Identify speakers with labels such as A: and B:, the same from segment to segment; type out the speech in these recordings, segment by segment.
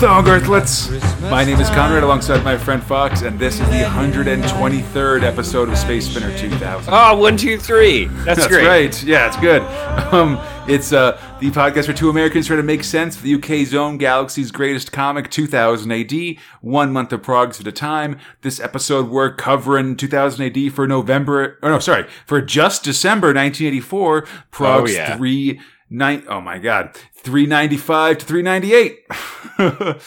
A: back, Thongarthlets. My name is Conrad alongside my friend Fox, and this is the 123rd episode of Space Spinner 2000.
B: Oh, one, two, three. That's,
A: That's
B: great.
A: right. Yeah, it's good. Um, it's uh, the podcast where two Americans try to make sense of the UK's own galaxy's greatest comic, 2000 AD, one month of progress at a time. This episode, we're covering 2000 AD for November, or no, sorry, for just December 1984, Progs
B: Oh, yeah.
A: 3, nine, oh my god, 395 to 398.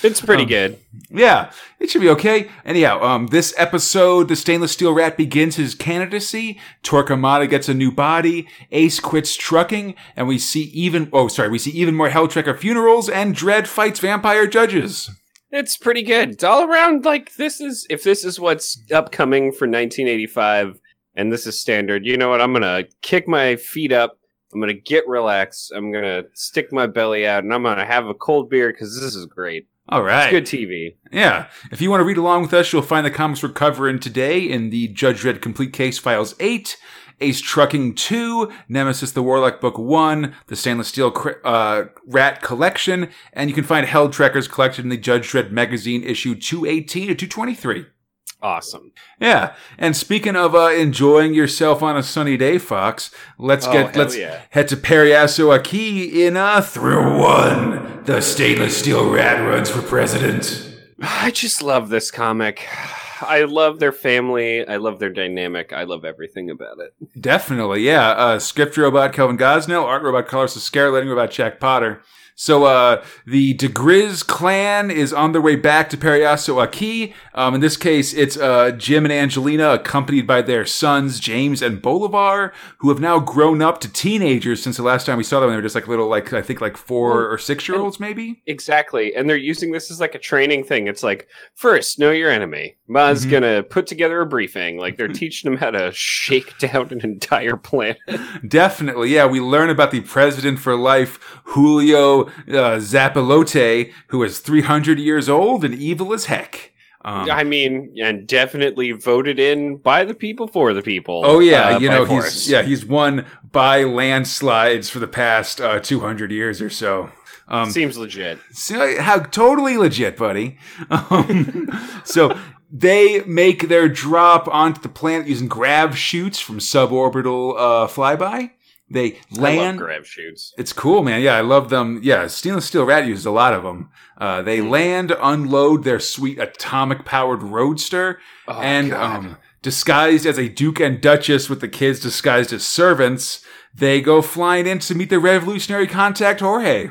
B: It's pretty
A: Um,
B: good.
A: Yeah, it should be okay. Anyhow, um, this episode, the stainless steel rat begins his candidacy. Torquemada gets a new body. Ace quits trucking, and we see even oh sorry, we see even more Helltrekker funerals, and Dredd fights vampire judges.
B: It's pretty good. It's all around like this is if this is what's upcoming for 1985 and this is standard. You know what? I'm going to kick my feet up. I'm going to get relaxed. I'm going to stick my belly out and I'm going to have a cold beer cuz this is great.
A: All right,
B: Good TV.
A: Yeah, if you want to read along with us, you'll find the comics we're covering today in the Judge Dredd Complete Case Files 8, Ace Trucking 2, Nemesis the Warlock Book 1, the Stainless Steel uh, Rat Collection, and you can find Hell Trekkers collected in the Judge Dredd magazine issue 218 to 223.
B: Awesome.
A: Yeah, and speaking of uh, enjoying yourself on a sunny day, Fox, let's
B: Oh,
A: get let's
B: yeah.
A: head to Paraiso-Aqui in a through one. The stainless steel rat runs for president.
B: I just love this comic. I love their family. I love their dynamic. I love everything about it.
A: Definitely, yeah. Uh, script robot Kelvin Gosnell, art robot Carlos Ezquerra, letting robot Jack Potter. So uh, the diGriz clan is on their way back to Paraiso-Aqui. Um, in this case, it's uh, Jim and Angelina, accompanied by their sons James and Bolivar, who have now grown up to teenagers since the last time we saw them. They were just like little, like I think like four or six year olds, maybe.
B: Exactly. And they're using this as like a training thing. It's like, first, know your enemy. Ma's
A: Mhm.
B: gonna put together a briefing. Like they're teaching them how to shake down an entire planet.
A: Definitely, yeah. We learn about the president for life, Julio uh, Zapilote, who is 300 years old and evil as heck. Um,
B: I mean, and definitely voted in by the people for the people.
A: oh yeah,
B: uh,
A: you know
B: force.
A: he's yeah he's won by landslides for the past uh, 200 years or so. Um,
B: Seems legit.
A: so how totally legit, buddy. Um, so they make their drop onto the planet using grav chutes from suborbital uh, flyby. They
B: I love
A: land.
B: grav chutes.
A: It's cool, man. Yeah, I love them. Yeah, Stainless Steel Rat used a lot of them. Uh, they
B: Mm.
A: land, unload their sweet atomic powered roadster,
B: Oh,
A: and um, disguised as a Duke and Duchess with the kids disguised as servants, they go flying in to meet their revolutionary contact, Jorge.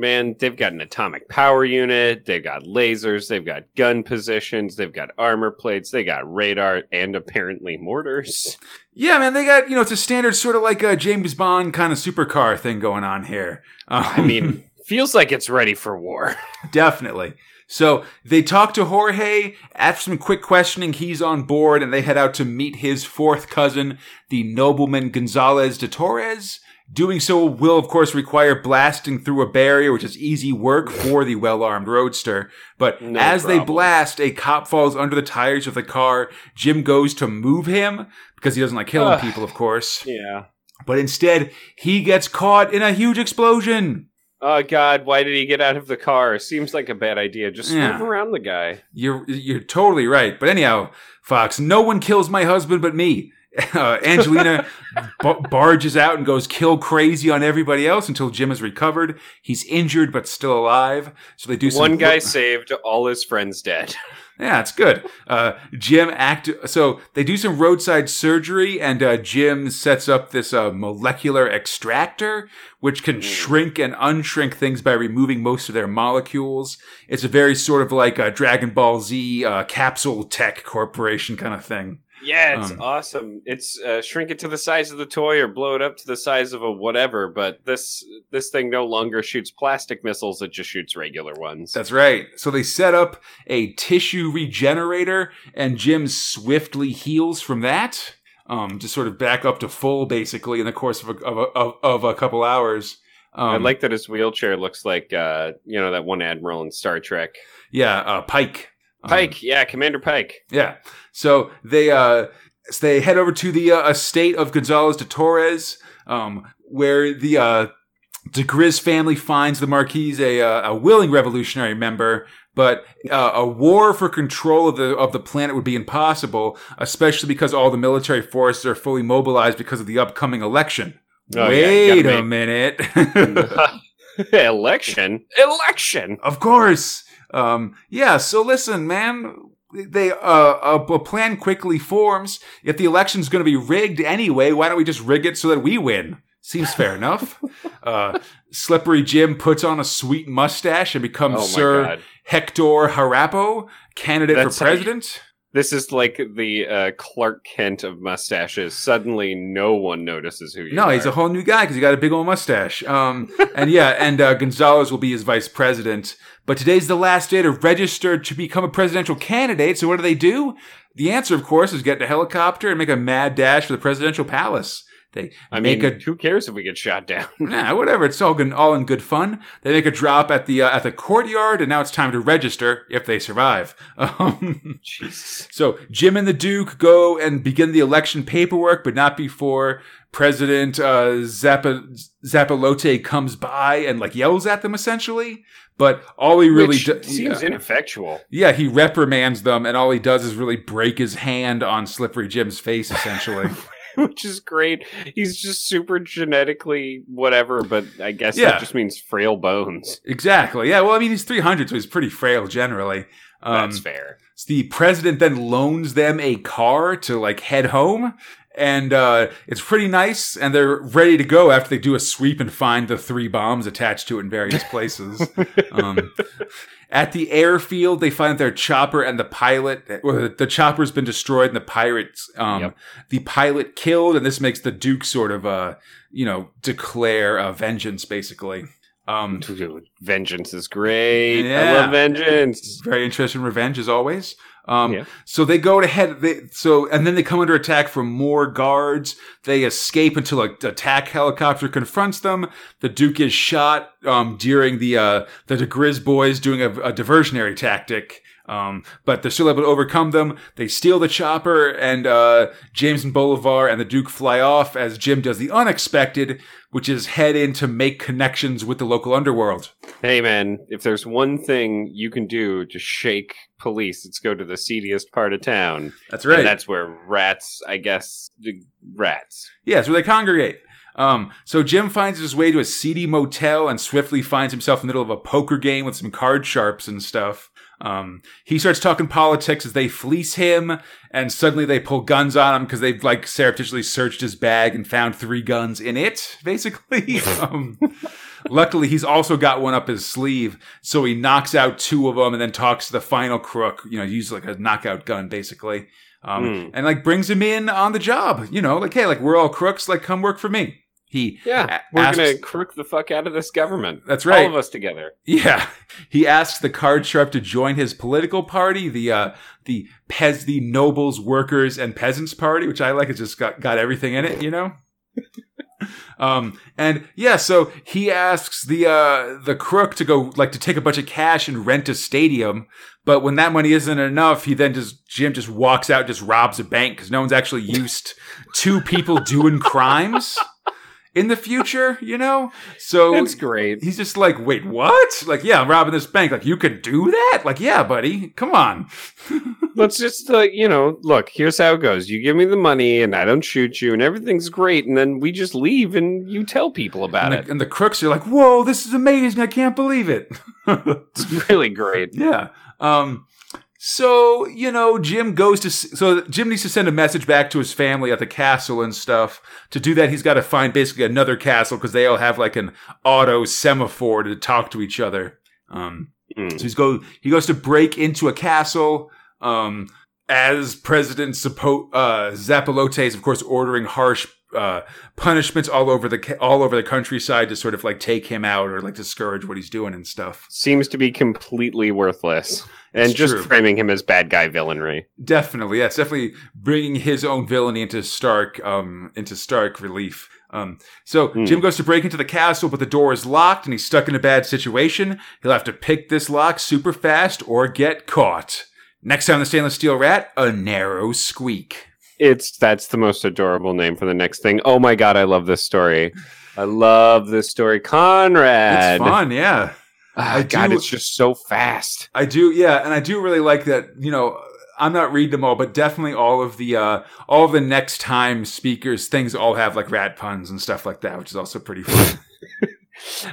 B: Man, they've got an atomic power unit. They've got lasers. They've got gun positions. They've got armor plates. They got radar and apparently mortars.
A: Yeah, man, they got, you know, it's a standard sort of like a James Bond kind of supercar thing going on here. Um,
B: I mean, feels like it's ready for war.
A: Definitely. So they talk to Jorge. After some quick questioning, he's on board and they head out to meet his fourth cousin, the nobleman Gonzalez de Torres. Doing so will, of course, require blasting through a barrier, which is easy work for the well-armed roadster. But
B: No
A: as they blast, a cop falls under the tires of the car. Jim goes to move him because he doesn't like killing people, of course.
B: Yeah.
A: But instead, he gets caught in a huge explosion.
B: Oh God, why did he get out of the car? Seems like a bad idea. Just
A: Yeah.
B: move around the guy.
A: You're you're totally right. But anyhow, Fox, no one kills my husband but me. Uh, Angelina b- barges out and goes kill crazy on everybody else until Jim is recovered. He's injured but still alive. So they do
B: One guy saved, all his friends dead.
A: Yeah, it's good. Uh, Jim act. So they do some roadside surgery, and uh, Jim sets up this uh, molecular extractor, which can shrink and unshrink things by removing most of their molecules. It's a very sort of like a Dragon Ball Z uh, capsule tech corporation kind of thing.
B: Yeah, it's
A: Um,
B: awesome. It's uh, shrink it to the size of the toy or blow it up to the size of a whatever. But this this thing no longer shoots plastic missiles; it just shoots regular ones.
A: That's right. So they set up a tissue regenerator, and Jim swiftly heals from that. Um, to sort of back up to full, basically, in the course of a, of a, of, of a couple hours. Um,
B: I like that his wheelchair looks like uh, you know that one admiral in Star Trek.
A: Yeah, uh, Pike. Um,
B: Pike, yeah, Commander Pike.
A: yeah. So they uh, so they head over to the uh, estate of Gonzalez de Torres, um, where the uh, diGriz family finds the Marquis a, uh, a willing revolutionary member, but uh, a war for control of the of the planet would be impossible, especially because all the military forces are fully mobilized because of the upcoming election.
B: Oh,
A: Wait
B: gotta
A: a minute.
B: election, election.
A: Of course. Um, yeah. So listen, man. They uh, a, a plan quickly forms. If the election's going to be rigged anyway, why don't we just rig it so that we win? Seems fair enough. Uh, Slippery Jim puts on a sweet mustache and becomes
B: Oh
A: Sir
B: god.
A: Hector Harapo, candidate
B: That's
A: for president.
B: This is like the uh, Clark Kent of mustaches. Suddenly, no one notices who you
A: No,
B: are.
A: No, he's a whole new guy because he got a big old mustache. Um, and yeah, and uh, Gonzalez will be his vice president. But today's the last day to register to become a presidential candidate. So what do they do? The answer, of course, is get in a helicopter and make a mad dash for the presidential palace. They
B: I
A: make
B: mean,
A: a
B: who cares if we get shot down?
A: nah, whatever. It's all good, all in good fun. They make a drop at the uh, at the courtyard, and now it's time to register if they survive. Um,
B: Jesus.
A: so Jim and the Duke go and begin the election paperwork, but not before President uh, Zappa, Zappalote comes by and like yells at them essentially. But all he really
B: Which
A: do-
B: seems
A: yeah.
B: ineffectual.
A: yeah, he reprimands them, and all he does is really break his hand on Slippery Jim's face essentially.
B: Which is great. He's just super genetically whatever, but I guess
A: Yeah.
B: that just means frail bones.
A: exactly. Yeah. Well, I mean, he's three hundred, so he's pretty frail generally. Um,
B: That's fair.
A: the president then loans them a car to like head home and uh, it's pretty nice and they're ready to go after they do a sweep and find the three bombs attached to it in various places um, at the airfield they find their chopper and the pilot well, the chopper's been destroyed and the pirates um,
B: Yep.
A: the pilot killed and this makes the duke sort of uh, you know declare uh, vengeance basically um,
B: Vengeance is great. I love vengeance.
A: very interested in revenge as always. Um,
B: Yeah.
A: So they go to head. They, so and then they come under attack from more guards. They escape until a attack helicopter confronts them. The Duke is shot um, during the uh, the diGriz boys doing a, a diversionary tactic. Um, but they're still able to overcome them. They steal the chopper, and uh, James and Bolivar and the Duke fly off as Jim does the unexpected, which is head in to make connections with the local underworld.
B: Hey man, if there's one thing you can do to shake police, it's go to the seediest part of town.
A: That's
B: And that's where rats, I guess, the rats.
A: Yeah, it's where they congregate. Um, so Jim finds his way to a seedy motel and swiftly finds himself in the middle of a poker game with some card sharps and stuff. Um, he starts talking politics as they fleece him, and suddenly they pull guns on him because they've like surreptitiously searched his bag and found three guns in it, basically. um, luckily, he's also got one up his sleeve, so he knocks out two of them and then talks to the final crook. You know, uses like a knockout gun, basically. Um,
B: Hmm.
A: and like brings him in on the job, you know, like, hey, like we're all crooks, like come work for me. He
B: Yeah, we're
A: asks-
B: gonna crook the fuck out of this government.
A: That's right.
B: All of us together.
A: Yeah, he asks the card sharp to join his political party, the uh, the Pez, the nobles, workers, and peasants party, which I like. It's just got got everything in it, you know. um, and yeah, so he asks the uh the crook to go like to take a bunch of cash and rent a stadium. But when that money isn't enough, he then just Jim just walks out, just robs a bank because no one's actually used to people doing crimes in the future, you know. So
B: That's great.
A: He's just like, wait, what? Like, yeah, I'm robbing this bank. Like, you can do that? Like, yeah, buddy, come on.
B: Let's just, uh, you know, look. Here's how it goes. You give me the money, and I don't shoot you, and everything's great, and then we just leave, and you tell people about
A: And
B: it.
A: and the crooks are like, whoa, this is amazing. I can't believe it.
B: It's really great.
A: yeah. Um, so, you know, Jim goes to, so Jim needs to send a message back to his family at the castle and stuff. To do that, he's got to find basically another castle because they all have like an auto semaphore to talk to each other. Um,
B: Mm.
A: So he's go he goes to break into a castle. Um, as President Suppo- uh, Zapalote is, of course, ordering harsh uh, punishments all over the ca- all over the countryside to sort of like take him out or like discourage what he's doing and stuff.
B: Seems to be completely worthless, and
A: It's
B: just
A: true.
B: framing him as bad guy villainry.
A: Definitely, it's definitely bringing his own villainy into stark um, into stark relief. Um, so
B: Hmm.
A: Jim goes to break into the castle, but the door is locked and he's stuck in a bad situation. He'll have to pick this lock super fast or get caught. Next time, the stainless steel rat, a narrow squeak.
B: It's that's the most adorable name for the next thing. Oh my god, I love this story. I love this story, Conrad.
A: It's fun, yeah.
B: Ah,
A: I
B: God,
A: do-
B: it's just so fast.
A: I do, yeah, and I do really like that. You know, I'm not reading them all, but definitely all of the uh all of the next time speakers things all have like rat puns and stuff like that, which is also pretty fun.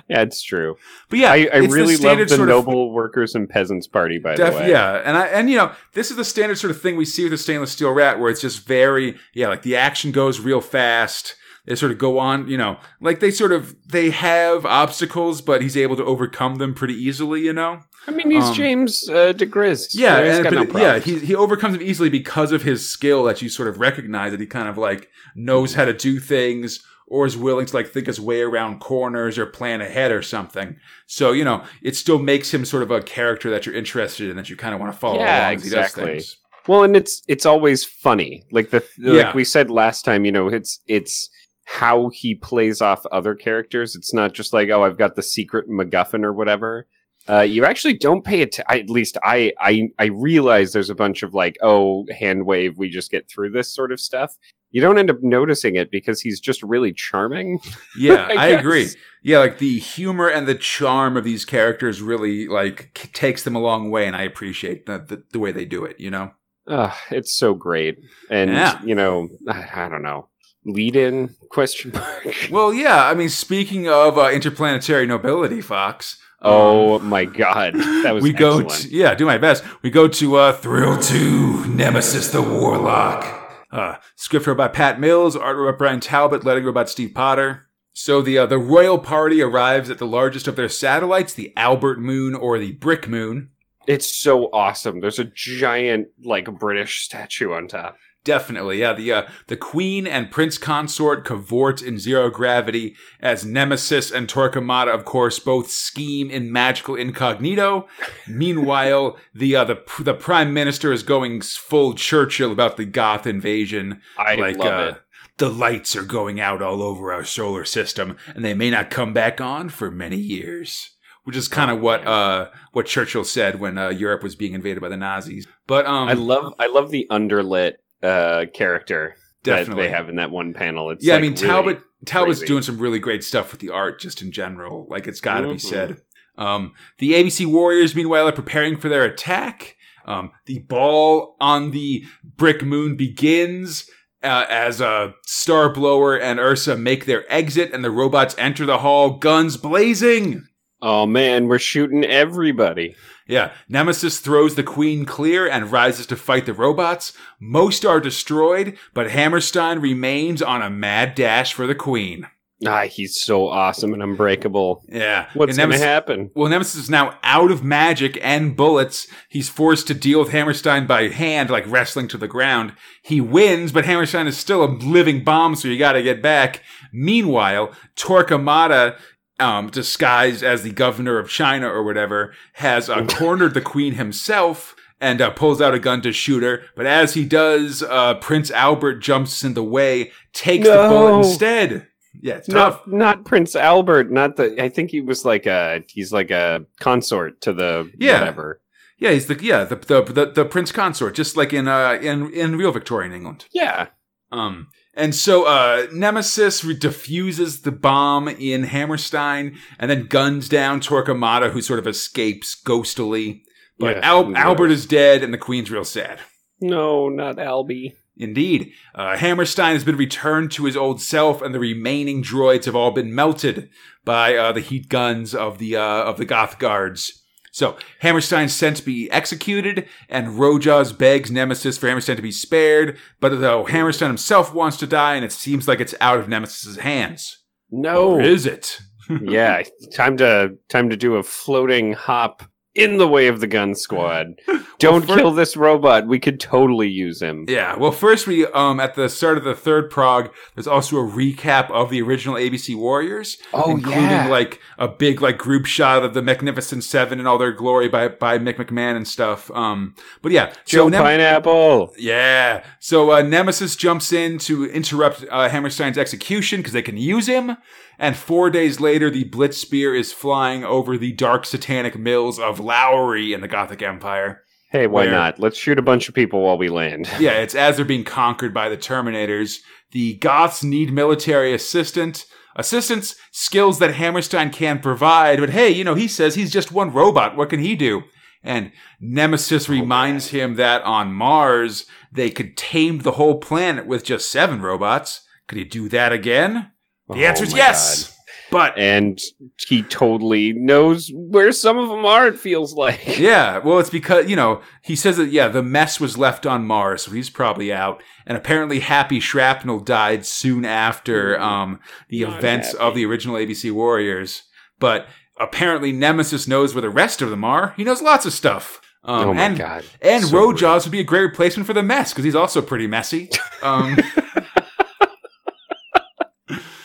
B: Yeah, it's true.
A: But yeah,
B: I, I
A: it's the
B: really love the
A: sort of-
B: Noble Workers and Peasants Party. By the way,
A: yeah, and I and you know this is the standard sort of thing we see with the stainless steel rat, where it's just very yeah, like the action goes real fast. They sort of go on, you know, like they sort of they have obstacles, but he's able to overcome them pretty easily, you know.
B: I mean, he's
A: Um,
B: James uh, diGriz.
A: Yeah,
B: he's
A: and,
B: got no
A: yeah, he he overcomes them easily because of his skill that you sort of recognize that he kind of like knows how to do things or is willing to like think his way around corners or plan ahead or something. So you know, it still makes him sort of a character that you're interested in that you kind of want to follow
B: Yeah,
A: along as he does
B: exactly.
A: things.
B: Well, and it's it's always funny. Like the
A: Yeah.
B: like we said last time, you know, it's it's how he plays off other characters. It's not just like, oh, I've got the secret MacGuffin or whatever. Uh, you actually don't pay it. At least I, I I realize there's a bunch of like, oh, hand wave. We just get through this sort of stuff. You don't end up noticing it because he's just really charming.
A: Yeah,
B: I
A: I, agree. Yeah, like the humor and the charm of these characters really like k- takes them a long way, and I appreciate the the, the way they do it. You know.
B: Uh, it's so great, and
A: Yeah.
B: you know, I, I don't know. Lead in question mark.
A: Well, yeah. I mean, speaking of uh, interplanetary nobility, Fox. um,
B: Oh my god, that was
A: we go to yeah, do my best. We go to uh, Thrill Two, Nemesis the Warlock. Uh, script wrote by Pat Mills, art wrote by Bryan Talbot, lettering wrote by Steve Potter. So the uh, the royal party arrives at the largest of their satellites, the Albert Moon or the Brick Moon.
B: It's so awesome. There's a giant like British statue on top.
A: Definitely, yeah. The uh, the Queen and Prince Consort cavort in zero gravity as Nemesis and Torquemada, of course, both scheme in magical incognito. Meanwhile, the uh, the the Prime Minister is going full Churchill about the Goth invasion.
B: I
A: like
B: love
A: uh,
B: it.
A: the lights are going out all over our solar system, and they may not come back on for many years. Which is kind of what uh, what Churchill said when uh, Europe was being invaded by the Nazis. But um,
B: I love I love the underlit uh character
A: Definitely.
B: that they have in that one panel. It's
A: yeah,
B: like,
A: I mean
B: really-
A: Talbot Talbot's
B: crazy.
A: doing some really great stuff with the art just in general. Like it's got to be
B: Mhm.
A: said. Um, the ABC Warriors, meanwhile, are preparing for their attack. Um, the ball on the brick moon begins uh, as uh, Starblower and Ursa make their exit, and the robots enter the hall, guns blazing.
B: Oh man, we're shooting everybody.
A: Yeah, Nemesis throws the queen clear and rises to fight the robots. Most are destroyed, but Hammerstein remains on a mad dash for the queen.
B: Ah, he's so awesome and unbreakable.
A: Yeah.
B: What's
A: And
B: gonna happen?
A: Well, Nemesis is now out of magic and bullets. He's forced to deal with Hammerstein by hand, like wrestling to the ground. He wins, but Hammerstein is still a living bomb, so you gotta get back. Meanwhile, Torquemada, um, disguised as the governor of China or whatever, has uh, cornered the queen himself and uh, pulls out a gun to shoot her. But as he does, uh, Prince Albert jumps in the way, takes the
B: No.
A: bullet instead. Yeah, it's tough.
B: Not not Prince Albert, not the I think he was like a he's like a consort to the
A: Yeah.
B: whatever.
A: Yeah, he's the yeah the the the, the prince consort, just like in uh in in real Victorian England.
B: Yeah.
A: Um, and so uh Nemesis diffuses the bomb in Hammerstein, and then guns down Torquemada, who sort of escapes ghostily. But
B: Yeah,
A: Al- Albert is dead, and the Queen's real sad.
B: No, not Albie.
A: Indeed, uh, Hammerstein has been returned to his old self, and the remaining droids have all been melted by uh, the heat guns of the uh, of the Goth guards. So Hammerstein's sent to be executed, and Rojaws begs Nemesis for Hammerstein to be spared. But though Hammerstein himself wants to die, and it seems like it's out of Nemesis's hands,
B: No.
A: or is it?
B: yeah, time to time to do a floating hop in the way of the gun squad. Don't
A: fir-
B: kill this robot. We could totally use him.
A: Yeah. Well, first we um at the start of the third prog, there's also a recap of the original ABC Warriors.
B: Oh,
A: including
B: yeah.
A: like a big like group shot of the Magnificent Seven and all their glory by by Mick McMahon and stuff. Um, but yeah,
B: Joe
A: so Nem-
B: Pineapple.
A: yeah, so uh, Nemesis jumps in to interrupt uh, Hammerstein's execution because they can use him. And four days later, the Blitz Spear is flying over the dark satanic mills of Lowry in the Gothic Empire.
B: Hey, why
A: Where-
B: not? Let's shoot a bunch of people while we land.
A: Yeah, it's as they're being conquered by the Terminators. The Goths need military assistant, assistance, skills that Hammerstein can provide. But hey, you know, he says he's just one robot. What can he do? And Nemesis oh, reminds him that on Mars, they could tame the whole planet with just seven robots. Could he do that again? The
B: Oh
A: answer is
B: my
A: yes. But
B: And he totally knows where some of them are, it feels like.
A: yeah, well, it's because, you know, he says that, yeah, the mess was left on Mars, so he's probably out. And apparently, Happy Shrapnel died soon after um, the
B: Not
A: events
B: Happy.
A: of the original ABC Warriors. But apparently, Nemesis knows where the rest of them are. He knows lots of stuff. Um,
B: oh my
A: and,
B: god.
A: And
B: So
A: Rojaws would be a great replacement for the mess because he's also pretty messy. Um,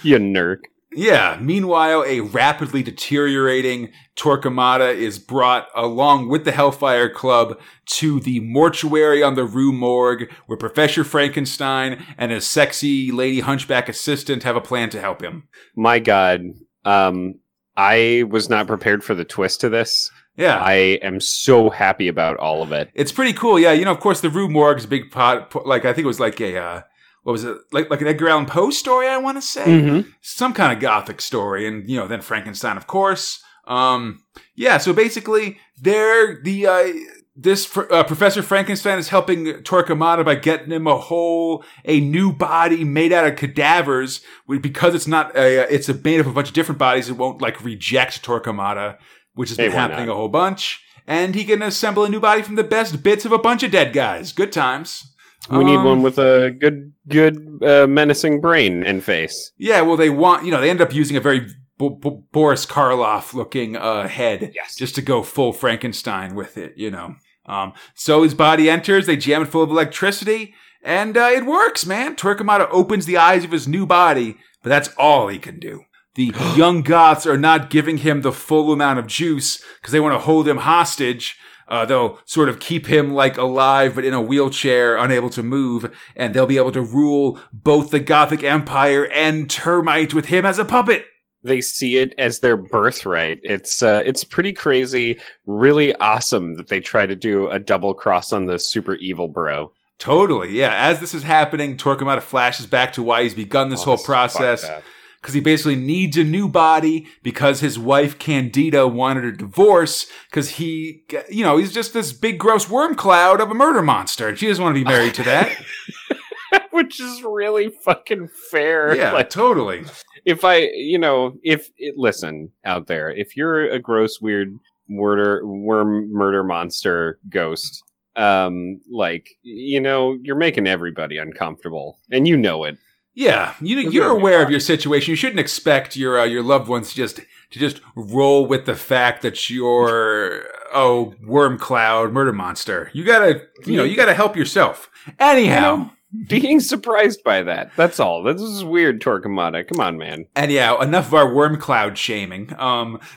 B: You nerk.
A: yeah. Meanwhile, a rapidly deteriorating Torquemada is brought along with the Hellfire Club to the mortuary on the Rue Morgue, where Professor Frankenstein and his sexy lady hunchback assistant have a plan to help him.
B: My god. Um I was not prepared for the twist to this.
A: Yeah.
B: I am so happy about all of it.
A: It's pretty cool. Yeah, you know, of course, the Rue Morgue's big pot. Like, I think it was like a, uh, what was it? Like, like an Edgar Allan Poe story, I want to say.
B: Mm-hmm.
A: some kind of gothic story and you know then frankenstein of course um yeah so basically they're the uh this fr- uh, professor frankenstein is helping torquemada by getting him a whole a new body made out of cadavers because it's not a, it's a made up of a bunch of different bodies it won't like reject torquemada which has
B: Hey,
A: been
B: why
A: happening
B: not?
A: a whole bunch and he can assemble a new body from the best bits of a bunch of dead guys good times
B: We need
A: Um,
B: one with a good, good, uh, menacing brain and face.
A: Yeah, well, they want you know they end up using a very B- B- Boris Karloff looking uh, head
B: Yes.
A: just to go full Frankenstein with it, you know. Um, so his body enters, they jam it full of electricity, and uh, it works, man. Torquemada opens the eyes of his new body, but that's all he can do. The young Goths are not giving him the full amount of juice because they want to hold him hostage. Uh, they'll sort of keep him like alive, but in a wheelchair, unable to move, and they'll be able to rule both the Gothic Empire and Termite with him as a puppet.
B: They see it as their birthright. It's uh, it's pretty crazy, really awesome that they try to do a double cross on the super evil bro.
A: Totally, yeah. As this is happening, Torquemada flashes back to why he's begun this
B: Oh,
A: whole
B: is
A: process. Because he basically needs a new body because his wife Candida wanted a divorce because he, you know, he's just this big gross worm cloud of a murder monster. and She doesn't want to be married to that.
B: Which is really fucking fair.
A: yeah,
B: Like,
A: totally.
B: if I, you know, if it, listen out there, if you're a gross, weird murder worm murder monster ghost, um, like you know, you're making everybody uncomfortable, and you know it.
A: Yeah, you, you're aware of your situation. You shouldn't expect your uh, your loved ones to just to just roll with the fact that you're oh worm cloud murder monster. You gotta you know you gotta help yourself. Anyhow.
B: Being surprised by that. That's all. This is weird, Torquemada. Come on, man.
A: Anyhow, enough of our worm cloud shaming. Um,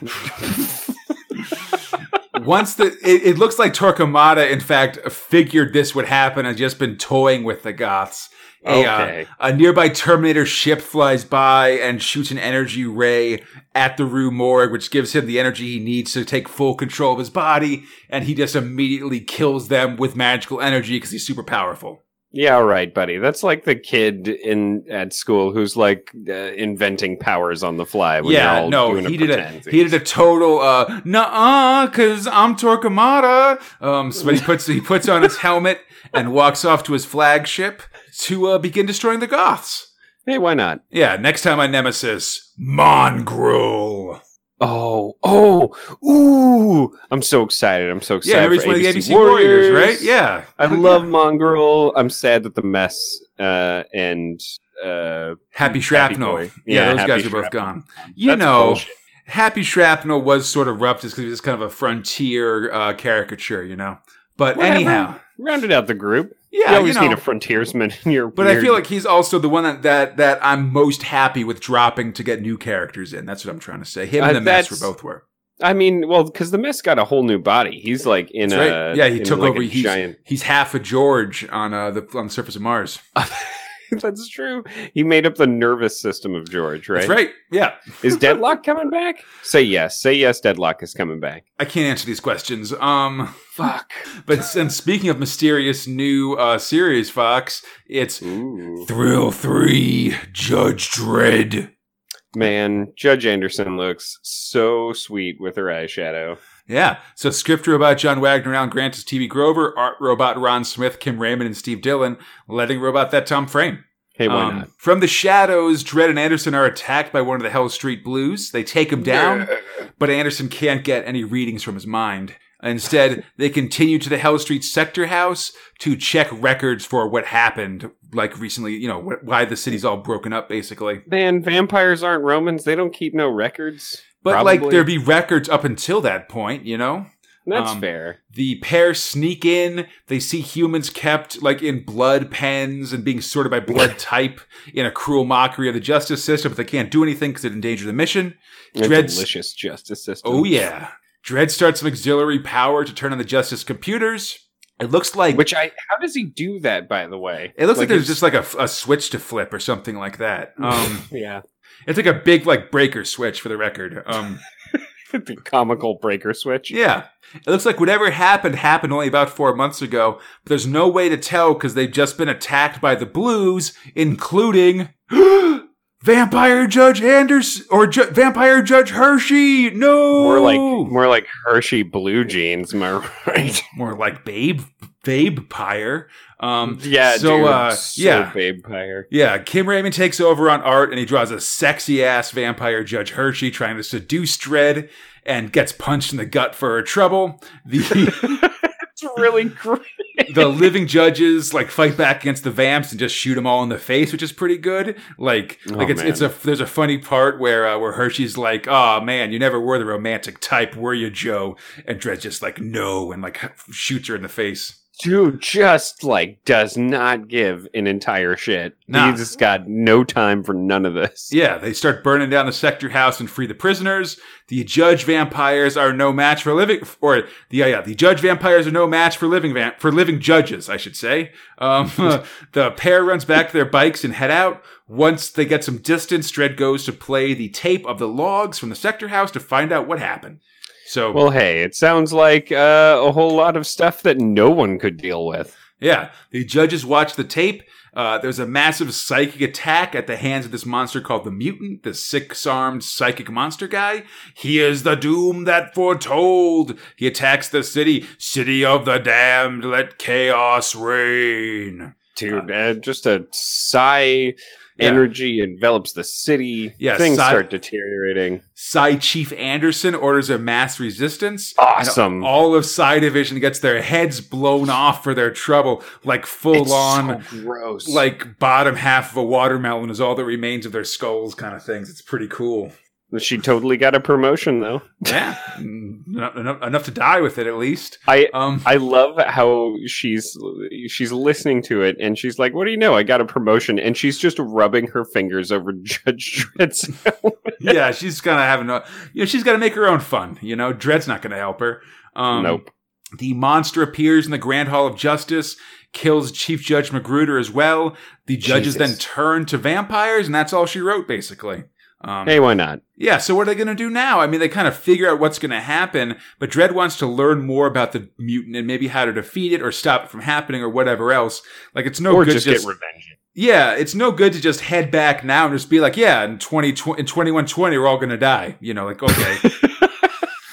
A: once the it, it looks like Torquemada, in fact, figured this would happen and just been toying with the Goths. A, uh, a nearby Terminator ship flies by and shoots an energy ray at the Rue Morgue, which gives him the energy he needs to take full control of his body, and he just immediately kills them with magical energy because he's super powerful.
B: Yeah, all right, buddy. That's like the kid in at school who's like uh, inventing powers on the fly.
A: Yeah, no, he did a he did a total uh nuh-uh, cause I'm Torquemada. Um so but he puts he puts on his helmet and walks off to his flagship to uh, begin destroying the Goths.
B: Hey, why not?
A: Yeah, next time on Nemesis, Mongrol.
B: Oh, oh, ooh! I'm so excited. I'm so excited.
A: Yeah,
B: every
A: one of the
B: ABC
A: ABC Warriors, right? Yeah.
B: I love Mongrol. I'm sad that the mess uh, and uh,
A: Happy Shrapnel.
B: Boy.
A: yeah, those
B: Happy
A: guys are both gone. You
B: That's
A: know,
B: bullshit.
A: Happy Shrapnel was sort of rough just because he was kind of a frontier uh, caricature, you know. But
B: Whatever.
A: anyhow,
B: rounded out the group.
A: Yeah,
B: you always
A: you know,
B: need a frontiersman in your.
A: But I feel like he's also the one that, that that I'm most happy with dropping to get new characters in. That's what I'm trying to say. Him
B: Uh,
A: and the mess were both were.
B: I mean, well, because the mess got a whole new body. He's like in
A: That's
B: a
A: right. Yeah, he took
B: like
A: over. He's
B: giant.
A: he's half a George on uh, the on the surface of Mars.
B: That's true. He made up the nervous system of George, right?
A: That's right. Yeah.
B: Is Deadlock coming back? Say yes. Say yes. Deadlock is coming back.
A: I can't answer these questions. Um,
B: Fuck.
A: but and speaking of mysterious new uh, series, Fox, it's
B: Ooh.
A: Thrill Three, Judge Dredd.
B: Man, Judge Anderson looks so sweet with her eyeshadow.
A: Yeah. So script robot John Wagner, Alan Grant as T.B. Grover, art robot Ron Smith, Kim Raymond, and Steve Dillon, letting robot that Tom Frame.
B: Hey, why
A: Um,
B: not?
A: From the shadows, Dredd and Anderson are attacked by one of the Hell Street Blues. They take him down, but Anderson can't get any readings from his mind. Instead, they continue to the Hell Street sector house to check records for what happened, like recently, you know, wh- why the city's all broken up, basically.
B: Man, vampires aren't Romans. They don't keep no records.
A: But like, there'd be records up until that point, you know?
B: That's
A: um,
B: fair.
A: The pair sneak in. They see humans kept like in blood pens and being sorted by blood type in a cruel mockery of the justice system, but they can't do anything because it endanger the mission. Dredd's-
B: delicious justice system.
A: Oh yeah. Dredd starts some auxiliary power to turn on the justice computers. It looks like
B: Which I how does he do that? By the way,
A: it looks like, there's just like a, a switch to flip or something like that. Um,
B: yeah,
A: it's like a big like breaker switch for the record. Um,
B: the comical breaker switch.
A: Yeah. It looks like whatever happened happened only about four months ago, but there's no way to tell because they've just been attacked by the Blues, including Vampire Judge Anderson or Ju- Vampire Judge Hershey. No,
B: More like more like Hershey blue jeans. Am I right?
A: more like Babe Babe Pyre. Um,
B: yeah.
A: So
B: dude,
A: uh,
B: so
A: yeah.
B: vampire.
A: Yeah, Kim Raymond takes over on art and he draws a sexy ass vampire Judge Hershey trying to seduce Dredd and gets punched in the gut for her trouble. The
B: It's really great.
A: the living judges like fight back against the vamps and just shoot them all in the face, which is pretty good. Like,
B: Oh,
A: like it's
B: man.
A: it's a there's a funny part where uh, where Hershey's like, "Oh man, you never were the romantic type, were you, Joe?" And Dredd's just like, "No," and like shoots her in the face.
B: Dude just like does not give an entire shit.
A: Nah.
B: He's got no time for none of this.
A: Yeah, they start burning down the sector house and free the prisoners. The judge vampires are no match for living, or the yeah, yeah the judge vampires are no match for living vamp for living judges, I should say. Um, the pair runs back to their bikes and head out. Once they get some distance, Dredd goes to play the tape of the logs from the sector house to find out what happened. So
B: Well, hey, it sounds like uh, a whole lot of stuff that no one could deal with.
A: Yeah, the judges watch the tape. Uh, there's a massive psychic attack at the hands of this monster called the Mutant, the six-armed psychic monster guy. He is the doom that foretold. He attacks the city, city of the damned. Let chaos reign.
B: Dude, uh, just a sigh.
A: Yeah.
B: Energy envelops the city.
A: Yeah,
B: Things
A: sigh-
B: start deteriorating.
A: Psy Chief Anderson orders a mass resistance.
B: Awesome.
A: All of Psy Division gets their heads blown off for their trouble, like full
B: It's
A: on.
B: so gross.
A: like bottom half of a watermelon is all that remains of their skulls kind of things. It's pretty cool.
B: She totally got a promotion though.
A: Yeah. enough, enough, to die with it at least.
B: I
A: Um
B: I love how she's she's listening to it and she's like, "What do you know? I got a promotion." And she's just rubbing her fingers over Judge Dredd's
A: yeah, she's gonna have no you know, she's gotta make her own fun, you know. Dredd's not gonna help her. Um
B: Nope.
A: The monster appears in the Grand Hall of Justice, kills Chief Judge McGruder as well. The judges
B: Jesus.
A: then turn to vampires, and that's all she wrote, basically. Um,
B: Hey, why not?
A: Yeah, so what are they going to do now? I mean, they kind of figure out what's going to happen, but Dredd wants to learn more about the mutant and maybe how to defeat it or stop it from happening or whatever else. Like, it's no
B: or
A: good
B: just
A: just
B: get revenge.
A: yeah, it's no good to just head back now and just be like, yeah, in twenty in twenty one twenty, we're all going to die. You know, like okay,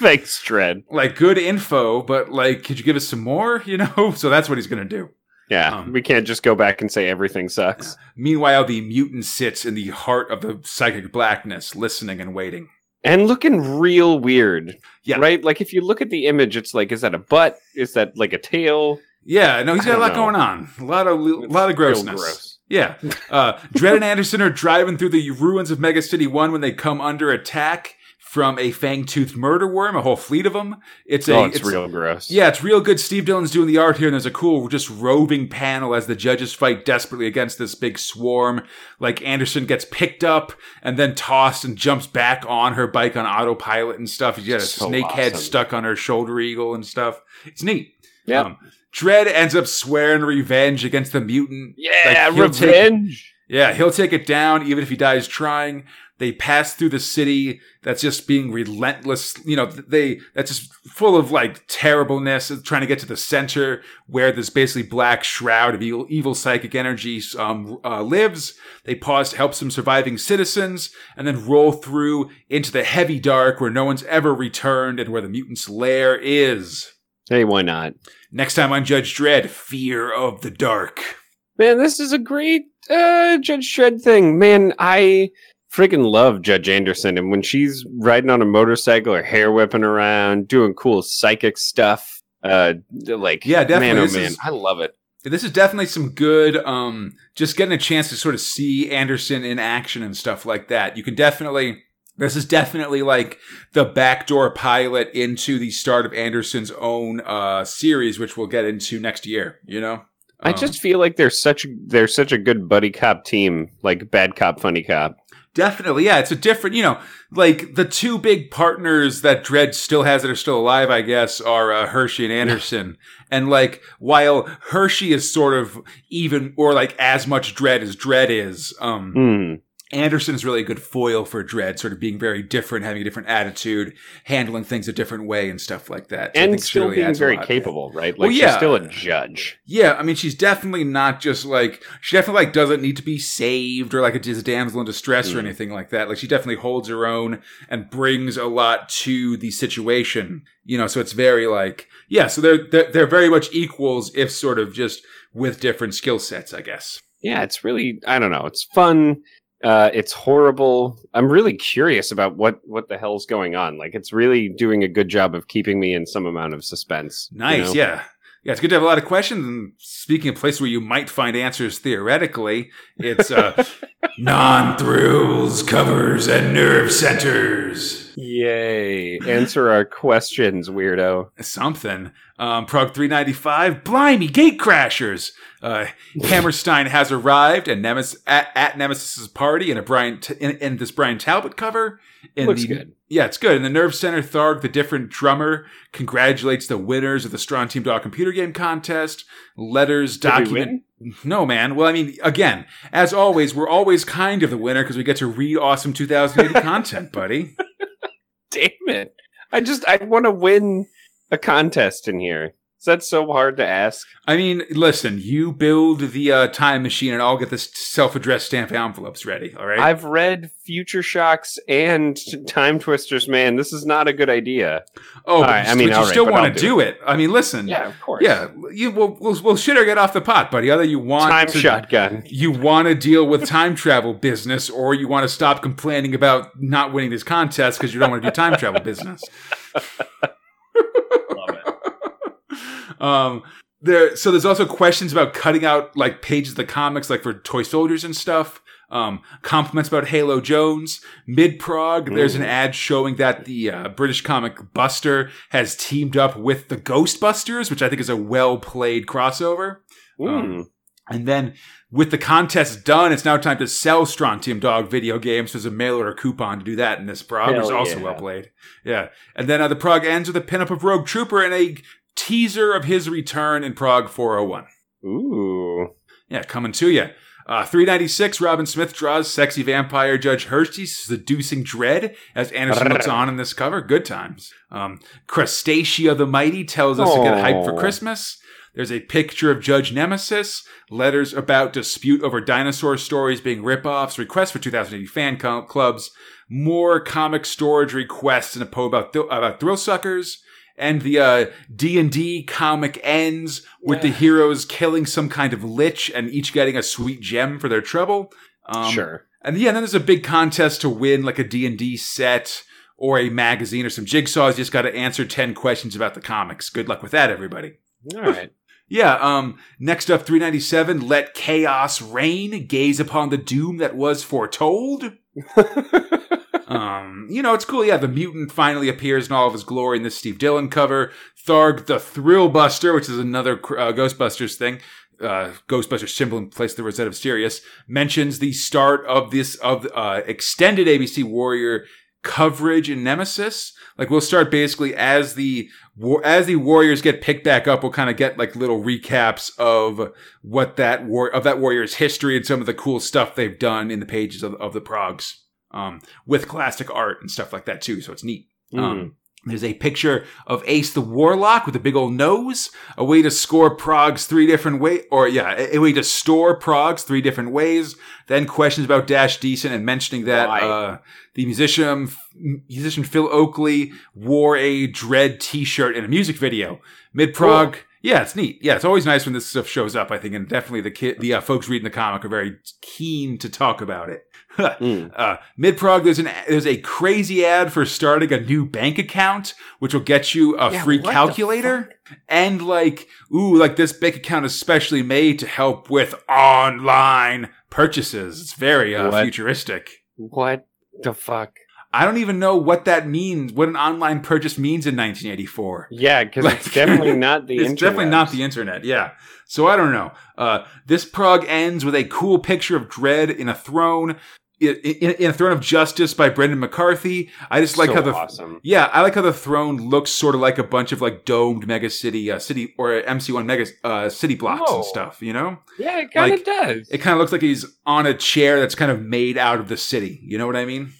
B: Thanks, Dredd.
A: like good info, but like, could you give us some more? You know, so that's what he's going to do.
B: Yeah,
A: Um,
B: we can't just go back and say everything sucks.
A: Meanwhile, the mutant sits in the heart of the psychic blackness, listening and waiting.
B: And looking real weird.
A: Yeah.
B: Right? Like if you look at the image, it's like, is that a butt? Is that like a tail?
A: Yeah, no, he's got a lot
B: know.
A: going on. A lot of a lot of grossness.
B: gross.
A: Yeah. Uh, Dredd and Anderson are driving through the ruins of Mega City 1 when they come under attack from a fang-toothed murder worm, a whole fleet of them. It's a
B: oh, it's, real gross.
A: Yeah, it's real good. Steve Dillon's doing the art here, and there's a cool, just roving panel as the judges fight desperately against this big swarm. Like Anderson gets picked up and then tossed and jumps back on her bike on autopilot and stuff. She's got a
B: So
A: snake head stuck on her shoulder eagle and stuff. It's neat.
B: Yeah.
A: Um, Dredd ends up swearing revenge against the mutant.
B: yeah,
A: Like, he'll take-
B: revenge.
A: Yeah, he'll take it down even if he dies trying. They pass through the city that's just being relentless. You know, they that's just full of like terribleness. Trying to get to the center where this basically black shroud of evil, evil psychic energy um, uh, lives. They pause to help some surviving citizens, and then roll through into the heavy dark where no one's ever returned and where the mutant's lair is.
B: Hey, why not?
A: Next time on Judge Dredd, Fear of the Dark.
B: Man, this is a great uh, Judge Dredd thing. Man, I freaking love Judge Anderson. And when she's riding on a motorcycle or hair whipping around, doing cool psychic stuff, uh, like,
A: Yeah, definitely.
B: man, oh
A: This
B: man,
A: is-
B: I love it.
A: This is definitely some good, um, just getting a chance to sort of see Anderson in action and stuff like that. You can definitely, this is definitely like the backdoor pilot into the start of Anderson's own, uh, series, which we'll get into next year, you know?
B: I
A: Um,
B: just feel like they're such they're such a good buddy cop team, like bad cop, funny cop.
A: Definitely, yeah. It's a different, you know, like the two big partners that Dredd still has that are still alive, I guess, are uh, Hershey and Anderson. and like, while Hershey is sort of even or like as much Dredd as Dredd is, um,
B: Hmm.
A: Anderson is really a good foil for Dredd, sort of being very different, having a different attitude, handling things a different way, and stuff like that. So
B: and still
A: really
B: being very capable, right? Like
A: Well,
B: she's
A: yeah.
B: still a judge.
A: Yeah, I mean, she's definitely not just like she definitely like doesn't need to be saved or like a damsel in distress or
B: Mm.
A: anything like that. Like she definitely holds her own and brings a lot to the situation. You know, so it's very like yeah. So they're they're, they're very much equals, if sort of just with different skill sets, I guess.
B: Yeah, it's really I don't know. It's fun. Uh, it's horrible. I'm really curious about what what the hell's going on. Like, it's really doing a good job of keeping me in some amount of suspense. you
A: Nice,
B: know?
A: yeah. Yeah, it's good to have a lot of questions. And speaking of places where you might find answers theoretically, it's uh, non thrills, covers, and nerve centers.
B: Yay! Answer our questions, weirdo.
A: something. Um, Prog 395, blimey, gate crashers. Uh, Hammerstein has arrived and Nemesis, at, at Nemesis's party in a Brian T- in, in this Bryan Talbot cover. In
B: Looks
A: the,
B: good.
A: Yeah, it's good. In the Nerve Center, Tharg, the different drummer, congratulates the winners of the Strontium Dog computer game contest. Letters
B: Did
A: document. No, man. Well, I mean, again, as always, we're always kind of the winner because we get to read awesome 2000 AD content, buddy.
B: Damn it! I just I want to win a contest in here. Is that so hard to ask?
A: I mean, listen, you build the uh, time machine and I'll get the self-addressed stamp envelopes ready, all right?
B: I've read Future Shocks and Time Twisters. Man, this is not a good idea.
A: oh, but
B: right, I mean,
A: but you
B: right,
A: still want to
B: do
A: do it. I mean, listen.
B: Yeah, of course.
A: Yeah, you we'll, we'll, we'll shit or get off the pot, buddy. Either you want
B: Time
A: to,
B: shotgun.
A: you want to deal with time travel business or you want to stop complaining about not winning this contest because you don't want to do time travel business. Um there so there's also questions about cutting out like pages of the comics like for toy soldiers and stuff um compliments about halo jones mid prog there's an ad showing that the uh, british comic buster has teamed up with the ghostbusters which i think is a well played crossover
B: Mm.
A: and then with the contest done, it's now time to sell Strontium Dog video games. There's a mail order coupon to do that in this prog, which is also
B: yeah.
A: well played. Yeah. And then uh, the prog ends with a pinup of Rogue Trooper and a teaser of his return in Prog 401.
B: Ooh.
A: Yeah, coming to you. Uh, 396, Robin Smith draws sexy vampire Judge Hershey seducing Dredd as Anderson looks on in this cover. Good times. Um, Crustacea the Mighty tells us to get hyped for Christmas. There's a picture of Judge Nemesis, letters about dispute over dinosaur stories being ripoffs, requests for 2000 AD fan clubs, more comic storage requests, and a poem about, th- about thrill suckers. And the uh, D&D comic ends with the heroes killing some kind of lich and each getting a sweet gem for their trouble. Um,
B: sure.
A: And yeah, then there's a big contest to win like a D&D set or a magazine or some jigsaws. You just got to answer 10 questions about the comics. Good luck with that, everybody.
B: All right.
A: Yeah, um, next up, 397, Let Chaos Reign, Gaze Upon the Doom That Was Foretold. Um, you know, it's cool. Yeah, the mutant finally appears in all of his glory in this Steve Dillon cover. Tharg the Thrill Buster, which is another uh, Ghostbusters thing. Uh, Ghostbusters symbol in place of the Rosette of Sirius mentions the start of this of uh, extended ABC Warrior coverage in Nemesis. Like we'll start basically as the as the warriors get picked back up, we'll kind of get like little recaps of what that war of that warrior's history and some of the cool stuff they've done in the pages of, of the progs. Um, with classic art and stuff like that too, so it's neat. Um, there's a picture of Ace the Warlock with a big old nose, a way to score progs three different way, or yeah, a, way to store progs three different ways. Then questions about Dash Decent and mentioning that uh, the musician musician Phil Oakey wore a Dredd T-shirt in a music video. Mid prog. Yeah, it's neat. Yeah, it's always nice when this stuff shows up. I think, and definitely the kid, the uh, folks reading the comic are very keen to talk about it.
B: Mm.
A: Uh, Mid prog, there's an there's a crazy ad for starting a new bank account, which will get you a
B: Yeah,
A: free calculator, and like ooh, like this bank account is specially made to help with online purchases. It's very uh,
B: What?
A: futuristic.
B: What the fuck?
A: I don't even know what that means. What an online purchase means in 1984.
B: Yeah, because
A: Like-
B: it's definitely not the
A: it's
B: internet.
A: definitely not the internet. Yeah. So I don't know. Uh, this prog ends with a cool picture of Dredd in a throne, in, in, in a throne of justice by Brendan McCarthy. I just like
B: so
A: how the
B: awesome.
A: yeah, I like how the throne looks sort of like a bunch of like domed mega city, uh, city or MC1 mega uh, city blocks
B: Oh.
A: and stuff. You know,
B: Yeah, it kind of
A: like,
B: does.
A: it kind of looks like he's on a chair that's kind of made out of the city. You know what I mean?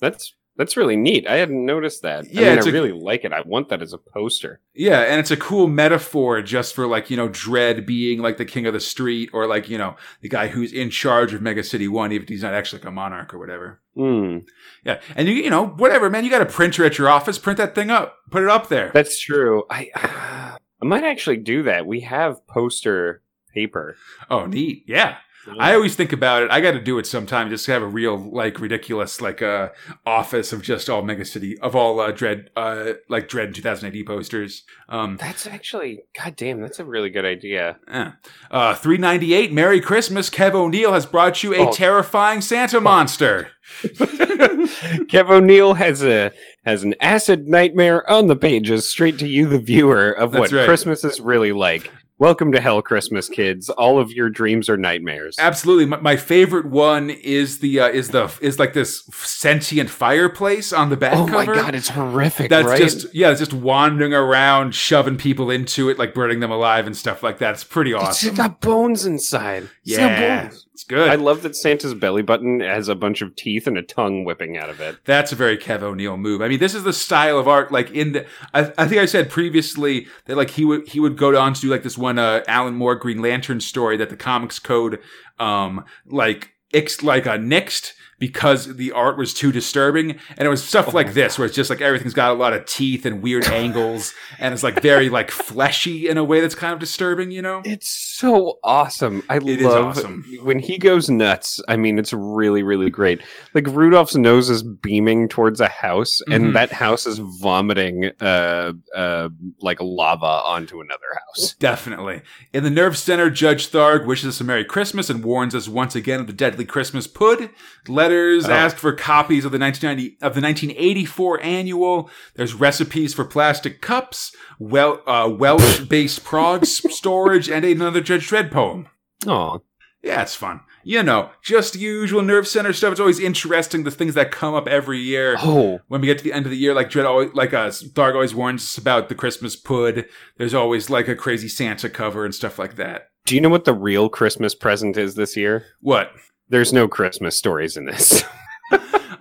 B: That's that's really neat. I hadn't noticed that.
A: Yeah,
B: I mean, I
A: a-
B: really like it. I want that as a poster.
A: Yeah, and it's a cool metaphor just for like, you know, Dredd being like the king of the street or like, you know, the guy who's in charge of Mega City 1, even if he's not actually like a monarch or whatever.
B: Hmm.
A: Yeah. And you, you know, whatever, man, you got a printer at your office, print that thing up, put it up there.
B: That's true. I I might actually do that. We have poster paper.
A: Oh, neat. Yeah. I always think about it. I got to do it sometime just have a real, like, ridiculous, like, uh, office of just all Mega City, of all, uh, Dredd, uh, like, Dredd 2000 AD posters. Um,
B: That's actually, goddamn, that's a really good idea.
A: Eh. Uh, 398, Merry Christmas. Kev O'Neill has brought you a
B: Oh.
A: terrifying Santa monster.
B: Kev O'Neill has a has an acid nightmare on the pages, straight to you, the viewer, of what
A: right.
B: Christmas is really like. Welcome to hell, Christmas kids. All of your dreams are nightmares.
A: Absolutely. My, my favorite one is the, uh, is the, is like this sentient fireplace on the back
B: oh my god, it's horrific,
A: That's
B: right?
A: just, yeah, it's just wandering around, shoving people into it, like burning them alive and stuff like that. It's pretty
B: It's
A: awesome.
B: got bones inside. It's got
A: Yeah.
B: bones.
A: It's good.
B: I love that Santa's belly button has a bunch of teeth and a tongue whipping out of it.
A: That's a very Kev O'Neill move. I mean, this is the style of art. Like in the, I, I think I said previously that like he would he would go on to do like this one uh, Alan Moore Green Lantern story that the Comics Code um like like uh, nixed because the art was too disturbing, and it was stuff
B: Oh
A: like this where it's just like everything's got a lot of teeth and weird angles, and it's like very like fleshy in a way that's kind of disturbing. You know?
B: It's so awesome. I
A: It is
B: love
A: awesome.
B: when he goes nuts. I mean, it's really, really great. Like Rudolph's nose is beaming towards a house, and that house is vomiting uh, uh, like lava onto another house.
A: Definitely. In the Nerve Center, Judge Tharg wishes us a Merry Christmas and warns us once again of the deadly Christmas pud. Letters
B: Oh.
A: ask for copies of the 1990 of the 1984 annual. There's recipes for plastic cups, well, uh, Welsh-based prog storage, and another Judge Dredd poem.
B: Oh,
A: Yeah, it's fun. You know, just usual Nerve Center stuff. It's always interesting the things that come up every year
B: oh,
A: when we get to the end of the year, like Dredd always, like uh, Tharg always warns us about the Christmas pud. There's always like a crazy Santa cover and stuff like that.
B: do you know what the real Christmas present is this year?
A: What?
B: There's no Christmas stories in this.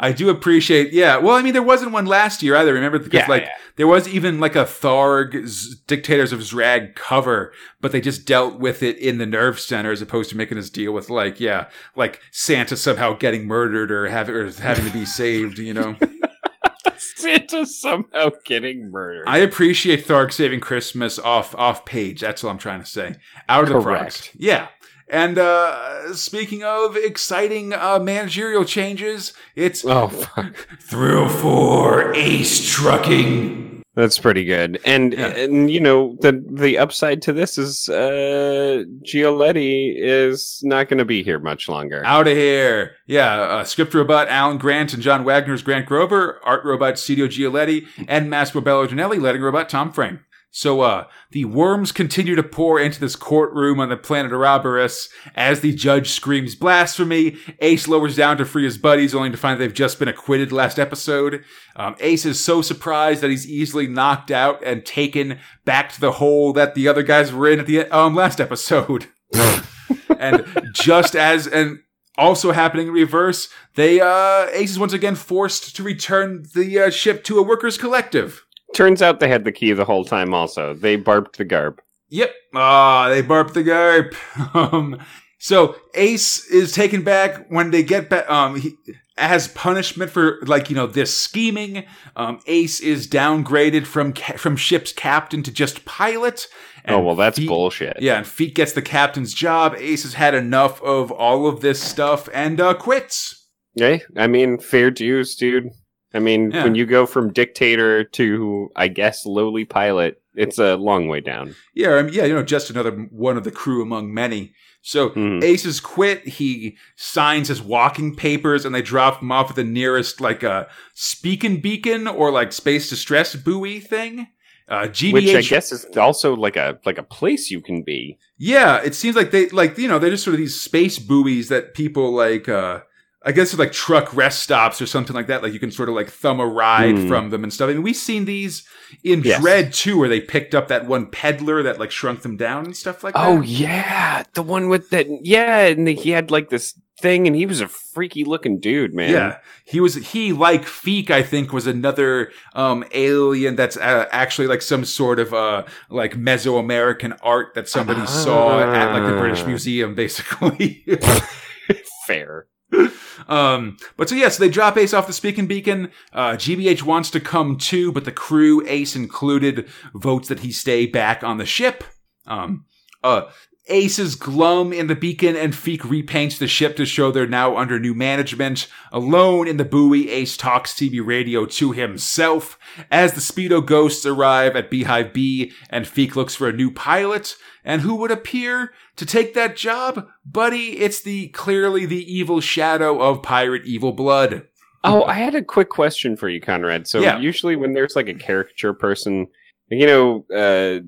A: I do appreciate, yeah. Well, I mean, there wasn't one last year either. Remember, because
B: Yeah,
A: like
B: yeah.
A: there was even like a Tharg Z- Dictators of Zrag cover, but they just dealt with it in the Nerve Center as opposed to making us deal with like, yeah, like Santa somehow getting murdered or having or having to be saved. You know,
B: Santa somehow getting murdered.
A: I appreciate Tharg saving Christmas off off page. That's what I'm trying to say. Out of the
B: Correct.
A: product, yeah. And uh speaking of exciting uh managerial changes, it's
B: oh, fuck.
A: 304 Ace Trucking.
B: That's pretty good. And
A: Yeah.
B: and you know, the the upside to this is uh Gioletti is not going to be here much longer.
A: Out of here. Yeah, uh, script robot Alan Grant and John Wagner's Grant Grover, art robot Studio Gioletti, and Massimo Belardinelli, letting robot Tom Frame. So, uh, the worms continue to pour into this courtroom on the planet Ouroboros as the judge screams blasphemy. Ace lowers down to free his buddies, only to find they've just been acquitted last episode. Um, Ace is so surprised that he's easily knocked out and taken back to the hole that the other guys were in at the um, last episode. and just as and also happening in reverse, they uh, Ace is once again forced to return the uh, ship to a workers' collective.
B: Turns out they had the key the whole time. Also, they barped the garp.
A: Yep. Ah, they barped the garp. um, so Ace is taken back when they get back. Um, he, as punishment for like you know this scheming, um, Ace is downgraded from ca- from ship's captain to just pilot.
B: oh well, that's
A: Feek-
B: bullshit.
A: Yeah, and Feek gets the captain's job. Ace has had enough of all of this stuff and uh, quits.
B: Hey, I mean, fair dues, dude. I mean,
A: Yeah.
B: when you go from dictator to, I guess, lowly pilot, it's a long way down.
A: Yeah, I mean, yeah, you know, just another one of the crew among many. So
B: Mhm.
A: Ace has quit. He signs his walking papers, and they drop him off at the nearest like a uh, speaking beacon or like space distress buoy thing. Uh, GBH,
B: Which I guess is also like a like a place you can be.
A: yeah, it seems like they like you know they're just sort of these space buoys that people like. uh I guess like truck rest stops or something like that. Like you can sort of like thumb a ride
B: Hmm.
A: from them and stuff. I mean, we've seen these in
B: Yes.
A: Dredd too, where they picked up that one peddler that like shrunk them down and stuff like that.
B: Oh yeah, the one with that. Yeah, and he had like this thing, and he was a freaky looking dude, man.
A: Yeah, he was. He like Feek, I think, was another um alien that's uh, actually like some sort of uh like Mesoamerican art that somebody saw at like the British
B: Ah.
A: Museum, basically.
B: fair.
A: um, but so yeah, so they drop Ace off the speaking beacon. Uh, GBH wants to come too, but the crew, Ace included, votes that he stay back on the ship. Um, uh, Ace is glum in the beacon, and Feek repaints the ship to show they're now under new management. Alone in the buoy, Ace talks CB radio to himself. As the Speedo ghosts arrive at Beehive B, and Feek looks for a new pilot, and who would appear to take that job? Buddy, it's the clearly the evil shadow of Pirate Evil Blood.
B: Oh, I had a quick question for you, Conrad. So
A: Yeah.
B: usually when there's like a caricature person, you know, uh,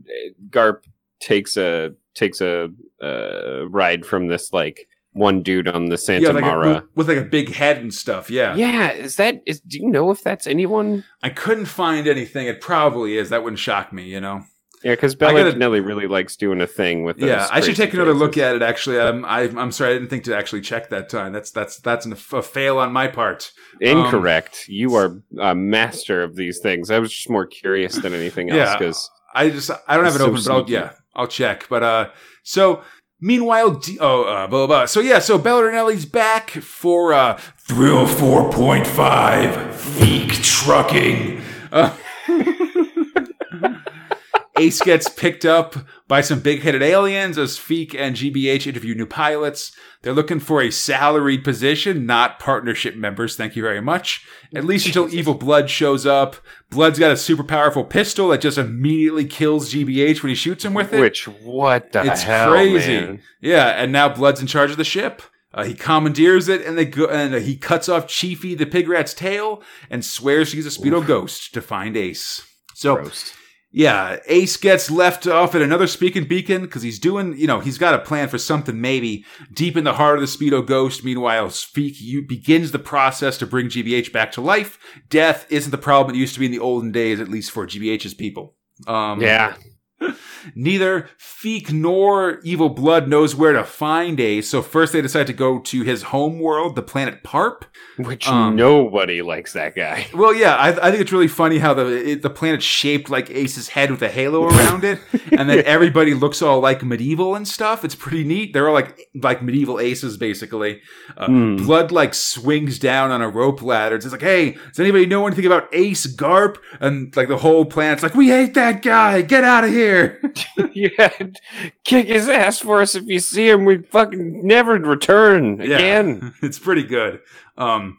B: Garp takes a takes a uh, ride from this like one dude on the Santa
A: yeah, like a,
B: Mara.
A: with, with like a big head and stuff. Yeah.
B: yeah, is that is? Do you know if that's anyone?
A: I couldn't find anything. It probably is. That wouldn't shock me, you know.
B: Yeah, because
A: I
B: Belardinelli really likes doing a thing with.
A: Yeah, I should take another look at it. Actually, um, I, I'm sorry, I didn't think to actually check that time. That's that's that's an, a fail on my part.
B: Incorrect. you are a master of these things. I was just more curious than anything else
A: Yeah.
B: because
A: I just I don't have it
B: So
A: open, but I'll, yeah, I'll check. But uh, so meanwhile, D- oh, uh, blah, blah blah. So yeah, so Belardinelli's back for uh, thrill four point five Feek trucking. Uh, Ace gets picked up by some big-headed aliens as Feek and GBH interview new pilots. They're looking for a salaried position, not partnership members. Thank you very much. At least until Evil Blood shows up. Blood's got a super powerful pistol that just immediately kills GBH when he shoots him with it.
B: which what the
A: it's
B: hell, It's
A: crazy.
B: man?
A: Yeah, and now Blood's in charge of the ship. Uh, he commandeers it, and they go, and uh, he cuts off Chiefy the pig rat's tail and swears he's a speedo ghost to find Ace. So
B: Roast.
A: Yeah, Ace gets left off at another speaking beacon because he's doing, you know, he's got a plan for something maybe deep in the heart of the Speedo Ghost. Meanwhile, Feek begins the process to bring GBH back to life. Death isn't the problem it used to be in the olden days, at least for GBH's people. Um,
B: Yeah,
A: Neither Feek nor Evil Blood knows where to find Ace, so first they decide to go to his home world, the planet Parp.
B: which
A: Um,
B: nobody likes that guy.
A: Well, yeah, I, I think it's really funny how the it, the planet's shaped like Ace's head with a halo around it, and then everybody looks all like medieval and stuff. It's pretty neat. They're all like like medieval aces, basically. Uh,
B: Hmm.
A: Blood like swings down on a rope ladder. It's like, hey, does anybody know anything about Ace Garp? And like the whole planet's like, we hate that guy. Get out of here.
B: you had kick his ass for us if you see him. We fucking never return again.
A: it's pretty good. Um,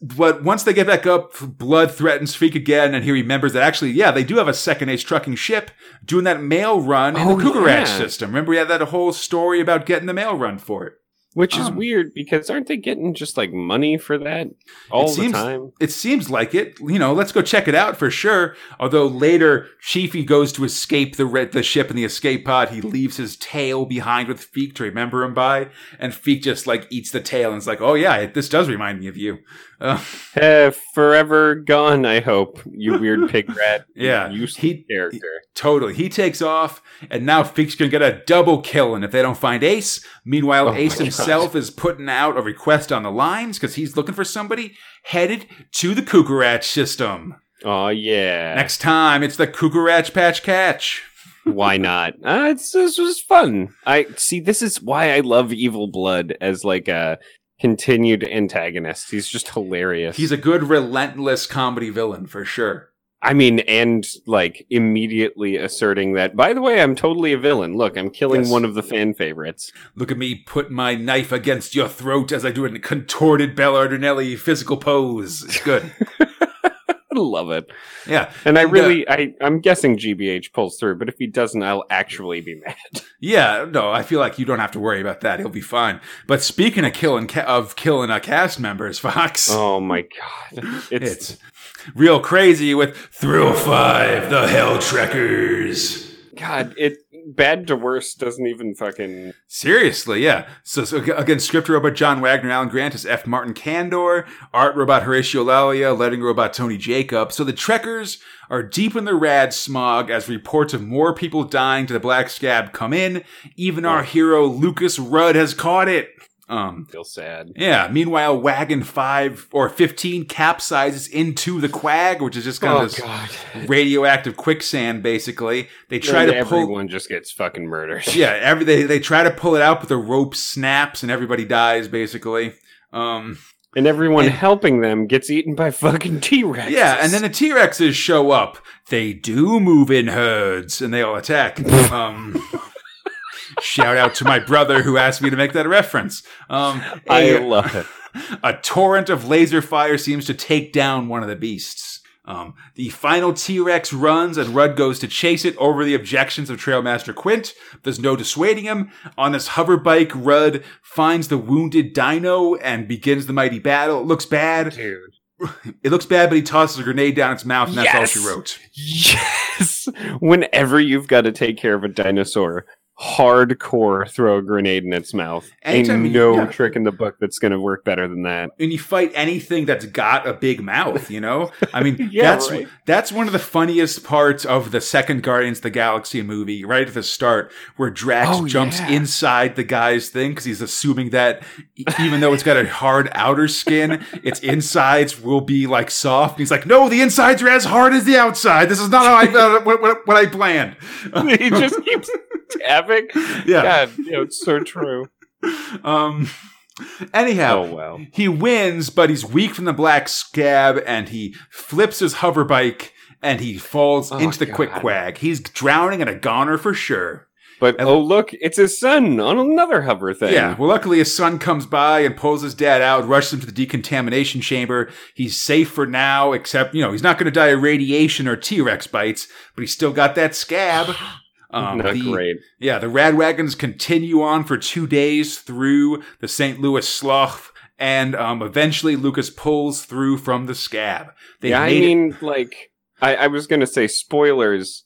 A: but once they get back up, Blood threatens Feek again, and he remembers that actually, yeah, they do have a second ace trucking ship doing that mail run in
B: Oh,
A: the Cougar Ranch
B: yeah.
A: system. Remember, we had that whole story about getting the mail run for it.
B: Which is
A: Um,
B: weird because aren't they getting just like money for that all the
A: seems-
B: time?
A: It seems like it. You know, let's go check it out for sure. Although later, Chiefy goes to escape the the ship in the escape pod. He leaves his tail behind with Feek to remember him by, and Feek just like eats the tail and is like, "Oh yeah, this does remind me of you." Uh,
B: forever gone, I hope. You weird pig rat.
A: Yeah,
B: Useless
A: he-
B: character.
A: totally. He takes off, and now Feek's gonna get a double kill. And if they don't find Ace, meanwhile,
B: Oh
A: Ace
B: God.
A: himself is putting out a request on the lines because he's looking for somebody headed to the Cucaracha system.
B: Oh yeah.
A: Next time, it's the Cucaracha Patch Catch.
B: why not? Uh, it's, this was fun. I see. This is why I love Evil Blood as like a continued antagonist. He's just hilarious.
A: He's a good, relentless comedy villain for sure.
B: I mean, and like immediately asserting that. By the way, I'm totally a villain. Look, I'm killing
A: Yes.
B: one of the fan favorites.
A: Look at me put my knife against your throat as I do it in a contorted Belardinelli physical pose. It's good.
B: I love it.
A: yeah.
B: And I
A: uh,
B: really, I, I'm guessing GBH pulls through, but if he doesn't, I'll actually be mad.
A: Yeah, no, I feel like you don't have to worry about that. He'll be fine. But speaking of killing ca- of killing uh, cast members, Fox,
B: Oh my god, it's,
A: it's real crazy with Thrill Five, the Hell Trekkers.
B: God. It bad to worse doesn't even fucking.
A: Seriously, yeah. So, so again, script robot John Wagner, Alan Grant is F. Martin Candor, art robot Horacio Lalia, letting robot Tony Jacob. So the Trekkers are deep in the rad smog as reports of more people dying to the Black Scab come in. Even our hero Lucas Rudd has caught it. Um,
B: Feel sad.
A: yeah. Meanwhile, Wagon Five or Fifteen capsizes into the Quag, which is just kind
B: Oh
A: of this
B: god.
A: radioactive quicksand. Basically, they try
B: And
A: to pull.
B: everyone just gets fucking murdered.
A: Yeah, every they, they try to pull it out, but the rope snaps and everybody dies basically. Um,
B: And everyone
A: And-
B: helping them gets eaten by fucking T Rex.
A: yeah, and then the T Rexes show up. They do move in herds and they all attack. um, shout out to my brother who asked me to make that reference. Um,
B: I
A: a,
B: love it.
A: a torrent of laser fire seems to take down one of the beasts. Um, the final T Rex runs and Rudd goes to chase it over the objections of Trailmaster Quint. There's no dissuading him. On this hover bike, Rudd finds the wounded dino and begins the mighty battle. It looks bad.
B: Dude.
A: It looks bad, but he tosses a grenade down its mouth, and that's all she wrote.
B: Yes. Whenever you've got to take care of a dinosaur, hardcore throw a grenade in its mouth.
A: Anytime
B: Ain't
A: you-
B: no
A: yeah.
B: trick in the book that's going to work better than that.
A: And you fight anything that's got a big mouth, you know? I mean,
B: Yeah,
A: that's
B: right.
A: that's one of the funniest parts of the second Guardians of the Galaxy movie, right at the start, where Drax
B: Oh,
A: jumps
B: yeah.
A: inside the guy's thing because he's assuming that even though it's got a hard outer skin, its insides will be like soft. And he's like, no, the insides are as hard as the outside. This is not how I uh, what, what, what I planned.
B: he just keeps tapping.
A: Yeah.
B: God, you know, it's so true.
A: Um. Anyhow,
B: Oh, wow.
A: He wins, but he's weak from the black scab, and he flips his hover bike, and he falls
B: Oh,
A: into the
B: God.
A: quick quag. He's drowning in a goner for sure.
B: But oh, look, it's his son on another hover thing.
A: Yeah. Well, luckily his son comes by and pulls his dad out, rushes him to the decontamination chamber. He's safe for now, except you know he's not going to die of radiation or T Rex bites, but he's still got that scab. Um,
B: Not
A: the-
B: great.
A: Yeah, the rad wagons continue on for two days through the St. Louis slough, and um, eventually Lucas pulls through from the scab. They
B: yeah, I
A: made it-
B: mean, like, I, I was going to say spoilers.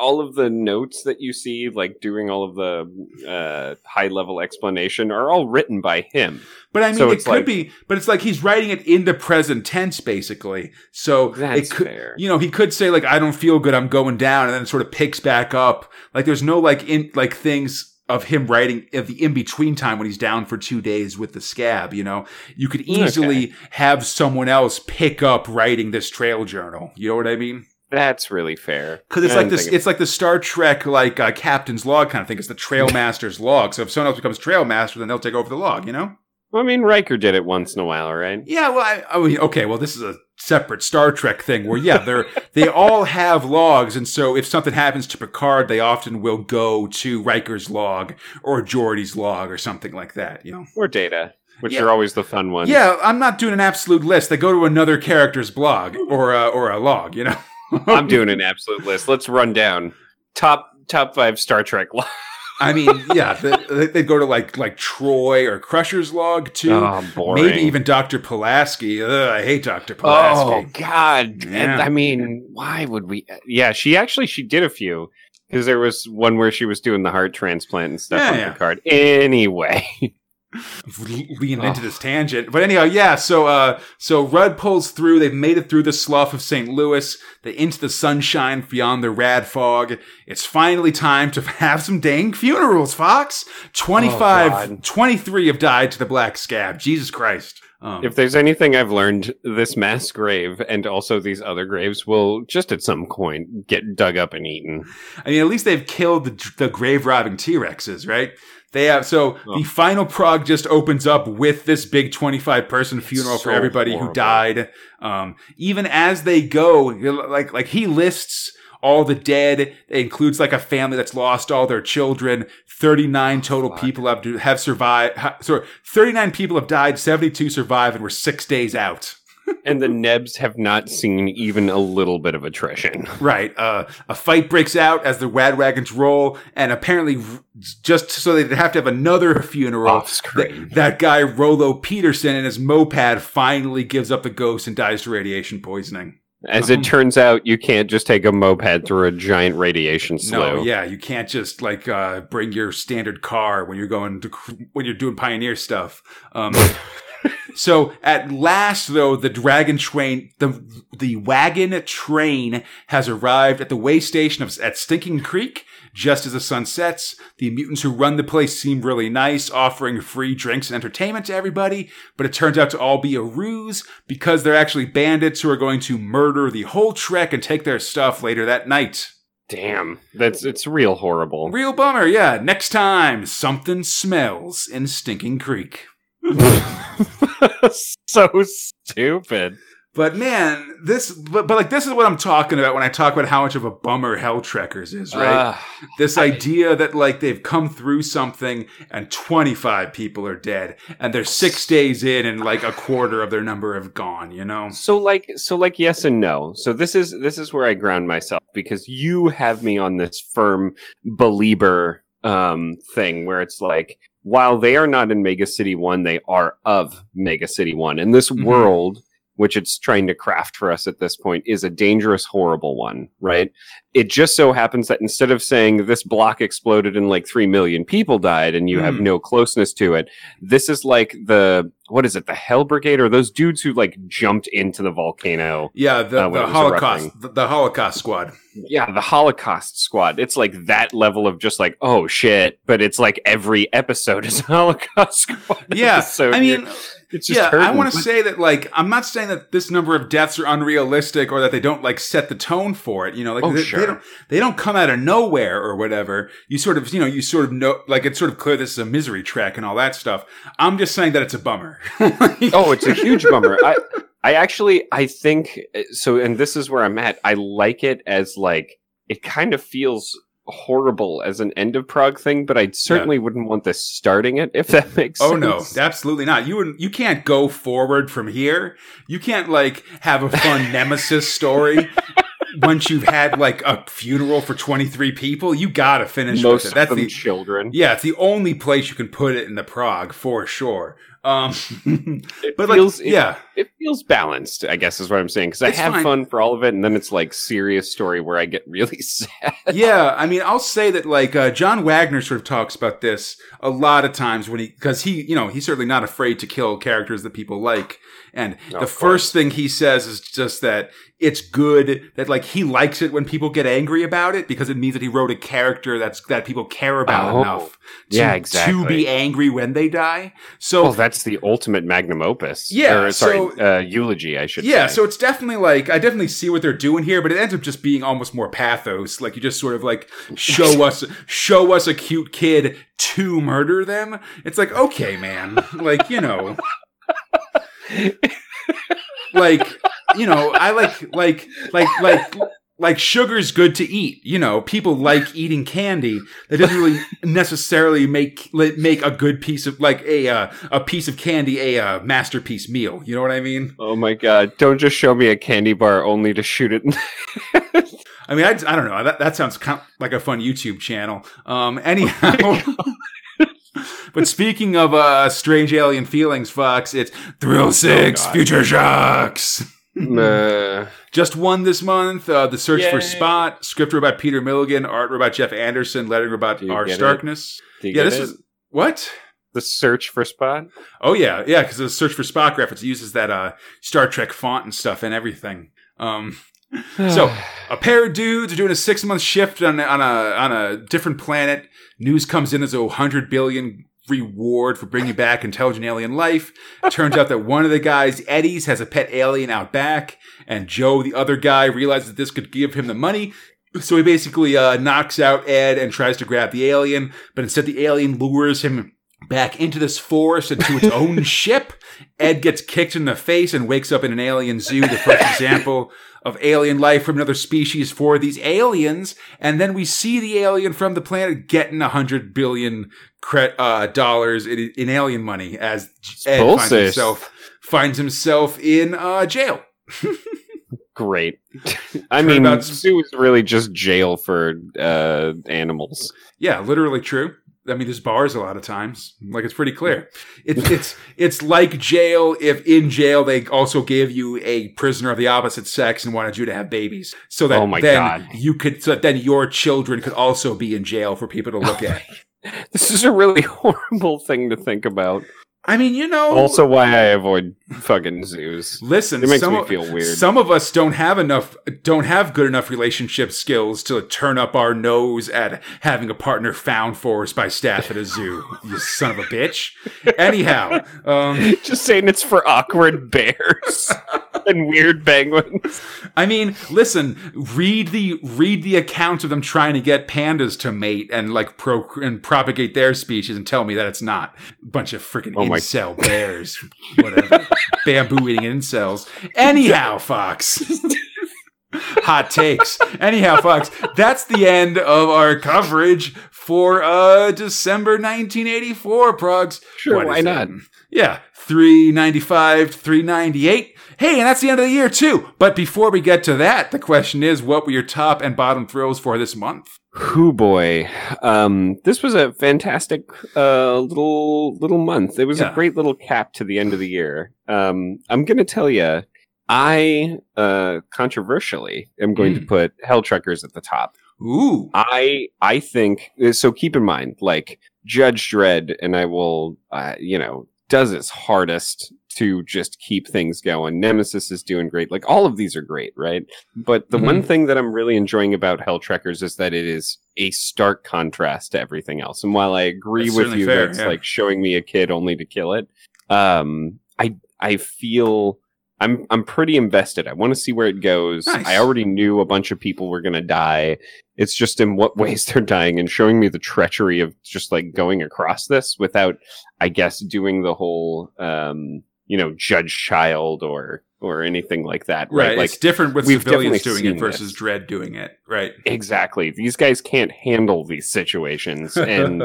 B: All of the notes that you see, like doing all of the uh, high level explanation, are all written by him.
A: but I mean,
B: so
A: it could
B: like-
A: be, but it's like he's writing it in the present tense, basically. So
B: That's
A: it could,
B: fair.
A: you know, he could say like, "I don't feel good, I'm going down," and then it sort of picks back up. Like, there's no like in like things of him writing of the in between time when he's down for two days with the scab. You know, you could easily have someone else pick up writing this trail journal. You know what I mean?
B: That's really fair.
A: Because it's
B: I
A: like this, it's like the Star Trek like uh, captain's log kind of thing. It's the trail master's log. So if someone else becomes trail master, then they'll take over the log. You know?
B: Well, I mean, Riker did it once in a while, right?
A: Yeah. Well, I, I mean, okay. Well, this is a separate Star Trek thing where yeah, they're they all have logs, and so if something happens to Picard, they often will go to Riker's log or Geordi's log or something like that. You know?
B: Or Data, which
A: Yeah.
B: are always the fun ones.
A: Yeah. I'm not doing an absolute list. They go to another character's blog or a, or a log. You know?
B: I'm doing an absolute list. Let's run down top top five Star Trek. lo-
A: I mean, yeah, they, they'd go to like like Troi or Crusher's Log too.
B: Oh, boring.
A: Maybe even Dr. Pulaski. Ugh, I hate Dr. Pulaski. Oh.
B: God! And,
A: Yeah.
B: I mean, why would we? Yeah, she actually she did a few because there was one where she was doing the heart transplant and stuff
A: Yeah,
B: on
A: yeah.
B: Picard. Anyway,
A: leaning into this tangent. But anyhow, yeah, so uh so Rudd pulls through, they've made it through the slough of St. Louis, they into the sunshine beyond the rad fog. It's finally time to have some dang funerals, Fox. 25
B: God.
A: 23 have died to the black scab. Jesus Christ. Um,
B: if there's anything I've learned, this mass grave and also these other graves will just at some point get dug up and eaten.
A: I mean, at least they've killed the, the grave robbing T Rexes, right? They have so
B: Oh.
A: the final prog just opens up with this big twenty five person funeral for
B: so
A: everybody who died. Um, even as they go, like like he lists all the dead. It includes like a family that's lost all their children. Thirty nine total
B: Fuck.
A: people have have survived. Sorry, thirty nine people have died. Seventy two survived and we're six days out.
B: And the Nebs have not seen even a little bit of attrition.
A: Right. Uh, a fight breaks out as the Rad Wagons roll, and apparently, just so they have to have another funeral,
B: Off screen.
A: th- that guy Rolo Peterson and his moped finally gives up the ghost and dies to radiation poisoning.
B: As it turns out, you can't just take a moped through a giant radiation slough.
A: No, yeah, you can't just like uh, bring your standard car when you're going to when you're doing pioneer stuff. Um, so at last, though, the dragon train, the the wagon train has arrived at the way station of at Stinking Creek. Just as the sun sets, the mutants who run the place seem really nice, offering free drinks and entertainment to everybody. But it turns out to all be a ruse because they're actually bandits who are going to murder the whole trek and take their stuff later that night.
B: Damn, that's it's real horrible.
A: Real bummer, yeah. Next time, something smells in Stinking Creek.
B: so stupid.
A: But man, this, but, but like, this is what I'm talking about when I talk about how much of a bummer Hell Trekkers is, right?
B: Ugh.
A: this
B: I-
A: idea that like they've come through something and 25 people are dead and they're six days in and like a quarter of their number have gone, you know?
B: so like so like yes and no. So this is this is where I ground myself because you have me on this firm believer um thing where it's like while they are not in Mega City 1, they are of Mega City 1. And this
A: Mhm.
B: world which it's trying to craft for us at this point is a dangerous horrible one, right? It just so happens that instead of saying this block exploded and like 3 million people died and you have
A: Mm.
B: no closeness to it, this is like the what is it the hell brigade or those dudes who like jumped into the volcano
A: Yeah, the,
B: Uh,
A: the Holocaust, the, the Holocaust squad.
B: yeah the holocaust squad it's like that level of just like oh shit but it's like every episode is a holocaust squad
A: Yeah,
B: episode.
A: I mean,
B: it's just
A: yeah, I want to say that like I'm not saying that this number of deaths are unrealistic or that they don't like set the tone for it. You know, like
B: Oh,
A: they,
B: sure.
A: they don't they don't come out of nowhere or whatever. You sort of you know you sort of know like it's sort of clear this is a misery track and all that stuff. I'm just saying that it's a bummer.
B: oh it's a huge bummer i i actually i think eh, so and this is where i'm at i like it as like it kind of feels horrible as an end of Prog thing, but I certainly wouldn't want this starting it if that makes
A: Oh
B: sense.
A: no, absolutely not. You wouldn't- you can't go forward from here. You can't like have a fun nemesis story once you've had like a funeral for 23 people. You got to finish
B: most
A: with it. That's the
B: children.
A: yeah, it's the only place you can put it in the Prog for sure. Um but
B: feels,
A: like yeah.
B: It feels balanced, I guess is what I'm saying. Because I have
A: fine.
B: fun for all of it, and then it's like serious story where I get really sad.
A: yeah, I mean, I'll say that like uh, John Wagner sort of talks about this a lot of times when he because he you know he's certainly not afraid to kill characters that people like, and the first thing he says is just that it's good that like he likes it when people get angry about it because it means that he wrote a character that's that people care about
B: Oh,
A: enough to,
B: yeah,
A: to be angry when they die. So
B: Well, that's the ultimate magnum opus.
A: Yeah,
B: Or, sorry,
A: so-
B: uh, eulogy, I should
A: Yeah,
B: say.
A: so it's definitely like I definitely see what they're doing here, but it ends up just being almost more pathos. Like you just sort of like show us show us a cute kid to murder them. It's like, okay, man. Like, you know. like, you know, I like like like like like sugar's good to eat. You know, people like eating candy. That doesn't really necessarily make make a good piece of like a uh, a piece of candy a uh, masterpiece meal. You know what I mean?
B: Oh my god! Don't just show me a candy bar only to shoot it.
A: I mean, I, I don't know. That, that sounds kind of like a fun YouTube channel. Um, anyhow. but speaking of uh, strange alien feelings, Fox, it's Thrill Six
B: God.
A: Future Shocks.
B: Meh.
A: Just one this month. Uh, the Search for Spot, script robot Peter Milligan, art robot Jeff Anderson, lettering robot
B: Do
A: R.
B: Starkings.
A: Yeah, this
B: it?
A: is what?
B: the search for Spot.
A: Oh yeah, yeah, because the Search for Spot graphics uses that uh, Star Trek font and stuff and everything. Um, So, a pair of dudes are doing a six month shift on, on a on a different planet. News comes in as a hundred billion reward for bringing back intelligent alien life. It turns out that one of the guys, Eddie's, has a pet alien out back, and Joe, the other guy, realizes that this could give him the money. So he basically uh, knocks out Ed and tries to grab the alien, but instead the alien lures him back into this forest and to its own ship. Ed gets kicked in the face and wakes up in an alien zoo, the first example of alien life from another species for these aliens. And then we see the alien from the planet getting a hundred billion uh, dollars in, in alien money as Ed finds himself finds himself in uh, jail.
B: Great. I mean,
A: Turnabout's-
B: zoo is really just jail for uh, animals.
A: Yeah, literally true. I mean, there's bars a lot of times. Like it's pretty clear. It's it's it's like jail. If in jail they also gave you a prisoner of the opposite sex and wanted you to have babies, so that
B: Oh
A: then
B: God.
A: you could, so that then your children could also be in jail for people to look oh at.
B: This is a really horrible thing to think about.
A: I mean, you know.
B: Also, why I avoid fucking zoos.
A: listen,
B: It makes
A: some
B: me
A: of-
B: feel weird.
A: Some of us don't have enough, don't have good enough relationship skills to turn up our nose at having a partner found for us by staff at a zoo. you son of a bitch. Anyhow, um,
B: Just saying it's for awkward bears and weird penguins.
A: I mean, listen, read the read the accounts of them trying to get pandas to mate and like pro and propagate their species, and tell me that it's not a bunch of freaking
B: Oh
A: incel bears, whatever, bamboo eating incels. Anyhow, Fox. Hot takes. Anyhow, Fox, that's the end of our coverage for uh December 1984, Progs.
B: Sure,
A: What
B: why not?
A: it? Yeah, 395, 398. Hey, and that's the end of the year too. But before we get to that, the question is what were your top and bottom thrills for this month?
B: Whoo boy. Um, this was a fantastic uh, little little month. It was
A: Yeah.
B: a great little cap to the end of the year. Um, I'm gonna tell you, I uh, controversially am going to
A: Mm.
B: put Hell Trekkers at the top.
A: Ooh.
B: I I think so. Keep in mind, like Judge Dredd, and I will, uh, you know, does its hardest to just keep things going. Nemesis is doing great. Like all of these are great, right? But the
A: Mhm.
B: one thing that I'm really enjoying about Helltrekkers is that it is a stark contrast to everything else. And while I agree
A: That's
B: with you
A: fair,
B: that it's
A: yeah.
B: like showing me a kid only to kill it, um, I I feel. I'm I'm pretty invested. I want to see where it goes.
A: Nice.
B: I already knew a bunch of people were going to die. It's just in what ways they're dying and showing me the treachery of just like going across this without, I guess, doing the whole, um, you know, judge child or or anything like that.
A: Right.
B: Right. Like
A: it's different with civilians doing it versus
B: this.
A: Dredd doing it. Right.
B: exactly. These guys can't handle these situations, and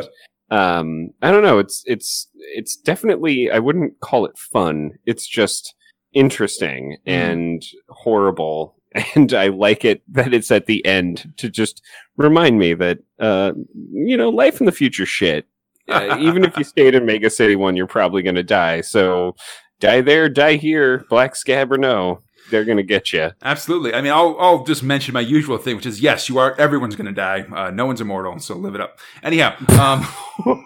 B: um, I don't know. It's it's it's definitely. I wouldn't call it fun. It's just interesting
A: Mhm.
B: and horrible. And I like it that it's at the end to just remind me that, uh, you know, life in the future shit. Uh, even if you stayed in Mega City One, you're probably going to die. So die there, die here, black scab or no, they're going to get you.
A: Absolutely. I mean, I'll, I'll just mention my usual thing, which is yes, you are. Everyone's going to die. Uh, no one's immortal, so live it up. Anyhow, um,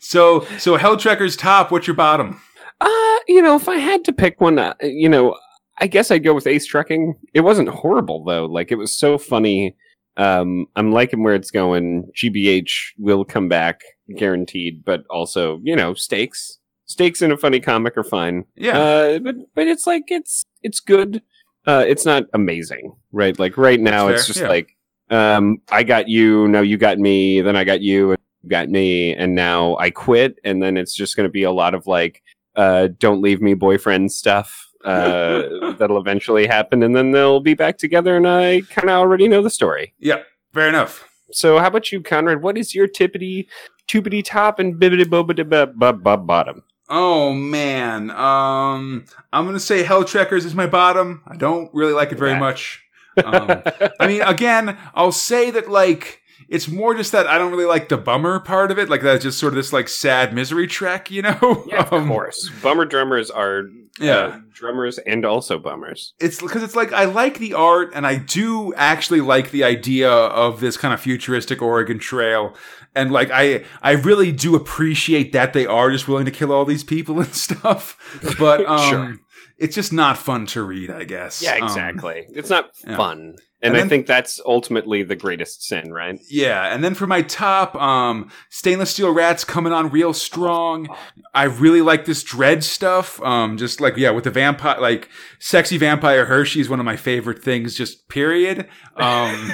A: so so Helltrekker's top. What's your bottom?
B: Uh, you know, if I had to pick one, uh, you know, I guess I'd go with Ace Trucking. It wasn't horrible though. Like it was so funny. Um, I'm liking where it's going. GBH will come back, guaranteed. But also, you know, stakes, stakes in a funny comic are fine.
A: Yeah.
B: Uh, but but it's like it's it's good. Uh, it's not amazing, right? Like right now, it's just
A: yeah.
B: like, um, I got you, now you got me, then I got you, and you got me, and now I quit, and then it's just going to be a lot of like, uh, don't leave me, boyfriend stuff. Uh, that'll eventually happen, and then they'll be back together, and I kind of already know the story.
A: yeah. Fair enough.
B: So, how about you, Conrad? What is your tippity, tubity top and bibbity bobbity bottom?
A: Oh man. Um, I'm gonna say Helltrekkers is my bottom. I don't really like it very much. Um, I mean, again, I'll say that like it's more just that I don't really like the bummer part of it. Like that's just sort of this like sad misery track, you know?
B: Yeah, of
A: Um,
B: course. Bummer drummers are
A: Yeah.
B: uh, drummers and also bummers.
A: it's because it's like I like the art and I do actually like the idea of this kind of futuristic Oregon Trail. And like I I really do appreciate that they are just willing to kill all these people and stuff. But um
B: Sure.
A: it's just not fun to read, I guess.
B: Yeah,
A: Um,
B: exactly. it's not
A: yeah.
B: fun.
A: And
B: And,
A: then-
B: I think that's ultimately the greatest sin, right?
A: Yeah, and then for my top, um, stainless steel rats coming on real strong. I really like this Dredd stuff. Um, just like yeah, with the vampire, like sexy vampire Hershey is one of my favorite things. Just period. Um,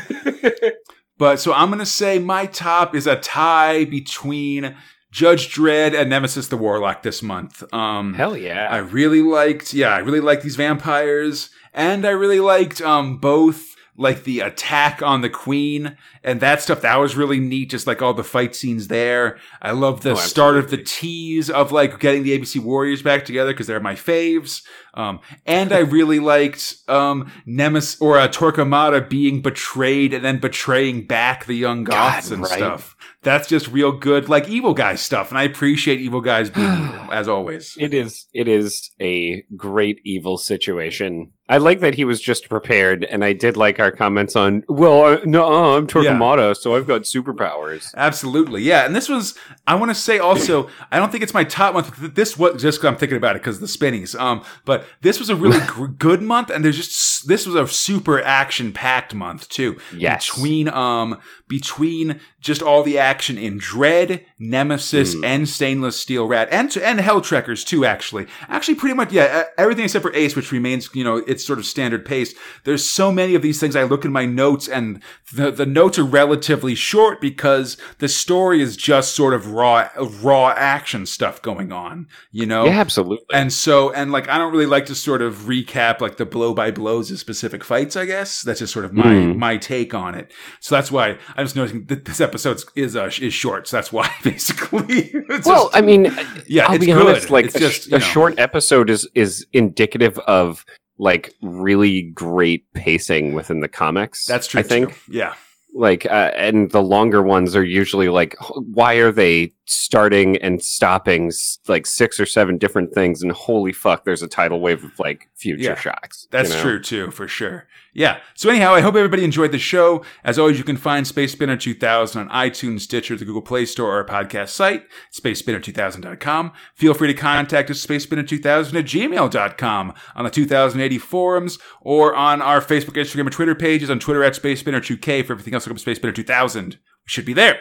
A: but so I'm gonna say my top is a tie between Judge Dredd and Nemesis the Warlock this month. Um,
B: Hell yeah.
A: I really liked, yeah, I really liked these vampires, and I really liked um both like the attack on the queen and that stuff. That was really neat, just like all the fight scenes there. I love the
B: Oh,
A: start of the tease of like getting the ABC Warriors back together because they're my faves. Um, and I really liked um Nemesis or uh, Torquemada being betrayed and then betraying back the young Goths
B: God,
A: and
B: right.
A: stuff. That's just real good, like evil guy stuff, and I appreciate evil guys being evil as always.
B: It is it is a great evil situation. I like that he was just prepared, and I did like our comments on. Well, uh, no, I'm Torquemada, so I've got superpowers.
A: Absolutely, yeah. And this was, I want to say also, I don't think it's my top month. This was just I'm thinking about it because the spinnies. Um, but this was a really gr- good month, and there's just this was a super action packed month too.
B: Yes.
A: Between um between just all the action in Dredd, Nemesis,
B: Mm.
A: and Stainless Steel Rat, and and Helltrekkers too. Actually, actually, pretty much yeah, everything except for Ace, which remains you know its sort of standard pace. There's so many of these things. I look in my notes, and the the notes are relatively short because the story is just sort of raw raw action stuff going on. You know,
B: Yeah, absolutely.
A: and so, and like, I don't really like to sort of recap like the blow by blows of specific fights. I guess that's just sort of my
B: Mm.
A: my take on it. So that's why I'm just noticing that this episode is uh, is short. So that's why basically. It's
B: well,
A: just-
B: I mean,
A: yeah,
B: I'll
A: it's
B: be
A: good.
B: honest. Like
A: it's
B: a,
A: just
B: a
A: know.
B: short episode is is indicative of like really great pacing within the comics.
A: That's true.
B: I think.
A: too. Yeah.
B: like uh, and the longer ones are usually like why are they starting and stopping like six or seven different things and holy fuck there's a tidal wave of like future
A: Yeah.
B: shocks you
A: That's
B: know?
A: true too, for sure. Yeah. So anyhow, I hope everybody enjoyed the show. As always, you can find Space Spinner 2000 on iTunes, Stitcher, the Google Play Store, or our podcast site, spacespinner2000.com. Feel free to contact us, spacespinner2000 at gmail.com, on the 2080 forums, or on our Facebook, Instagram, and Twitter pages, on Twitter at spacespinner2k. For everything else, look up Space Spinner 2000. We should be there.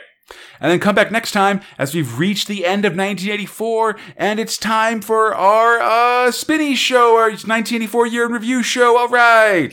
A: And then come back next time as we've reached the end of 1984 and it's time for our uh, Spinny show, our 1984 year in review show. All right.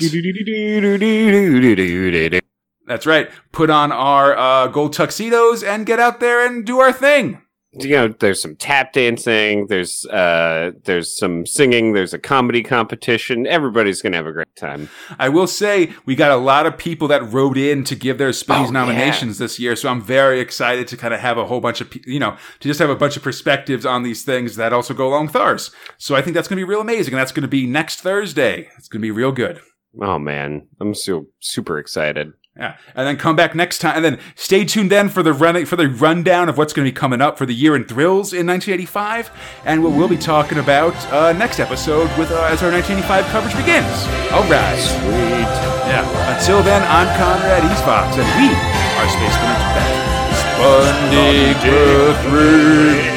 A: That's right. Put on our uh, gold tuxedos and get out there and do our thing.
B: You know there's some tap dancing there's uh there's some singing there's a comedy competition everybody's gonna have a great time
A: I will say we got a lot of people that wrote in to give their Spinnies
B: Oh,
A: nominations this year, so I'm very excited to kind of have a whole bunch of you know to just have a bunch of perspectives on these things that also go along with ours. So I think that's going to be real amazing, and that's going to be next Thursday. It's going to be real good.
B: oh man i'm so super excited
A: Yeah, and then come back next time, and then stay tuned then for the running for the rundown of what's going to be coming up for the year in thrills in 1985, and what we'll be talking about uh, next episode with uh, as our 1985 coverage begins. All right,
B: sweet
A: yeah. Until then, I'm Conrad Eastfox, and we are Space 2000. Spunding Three.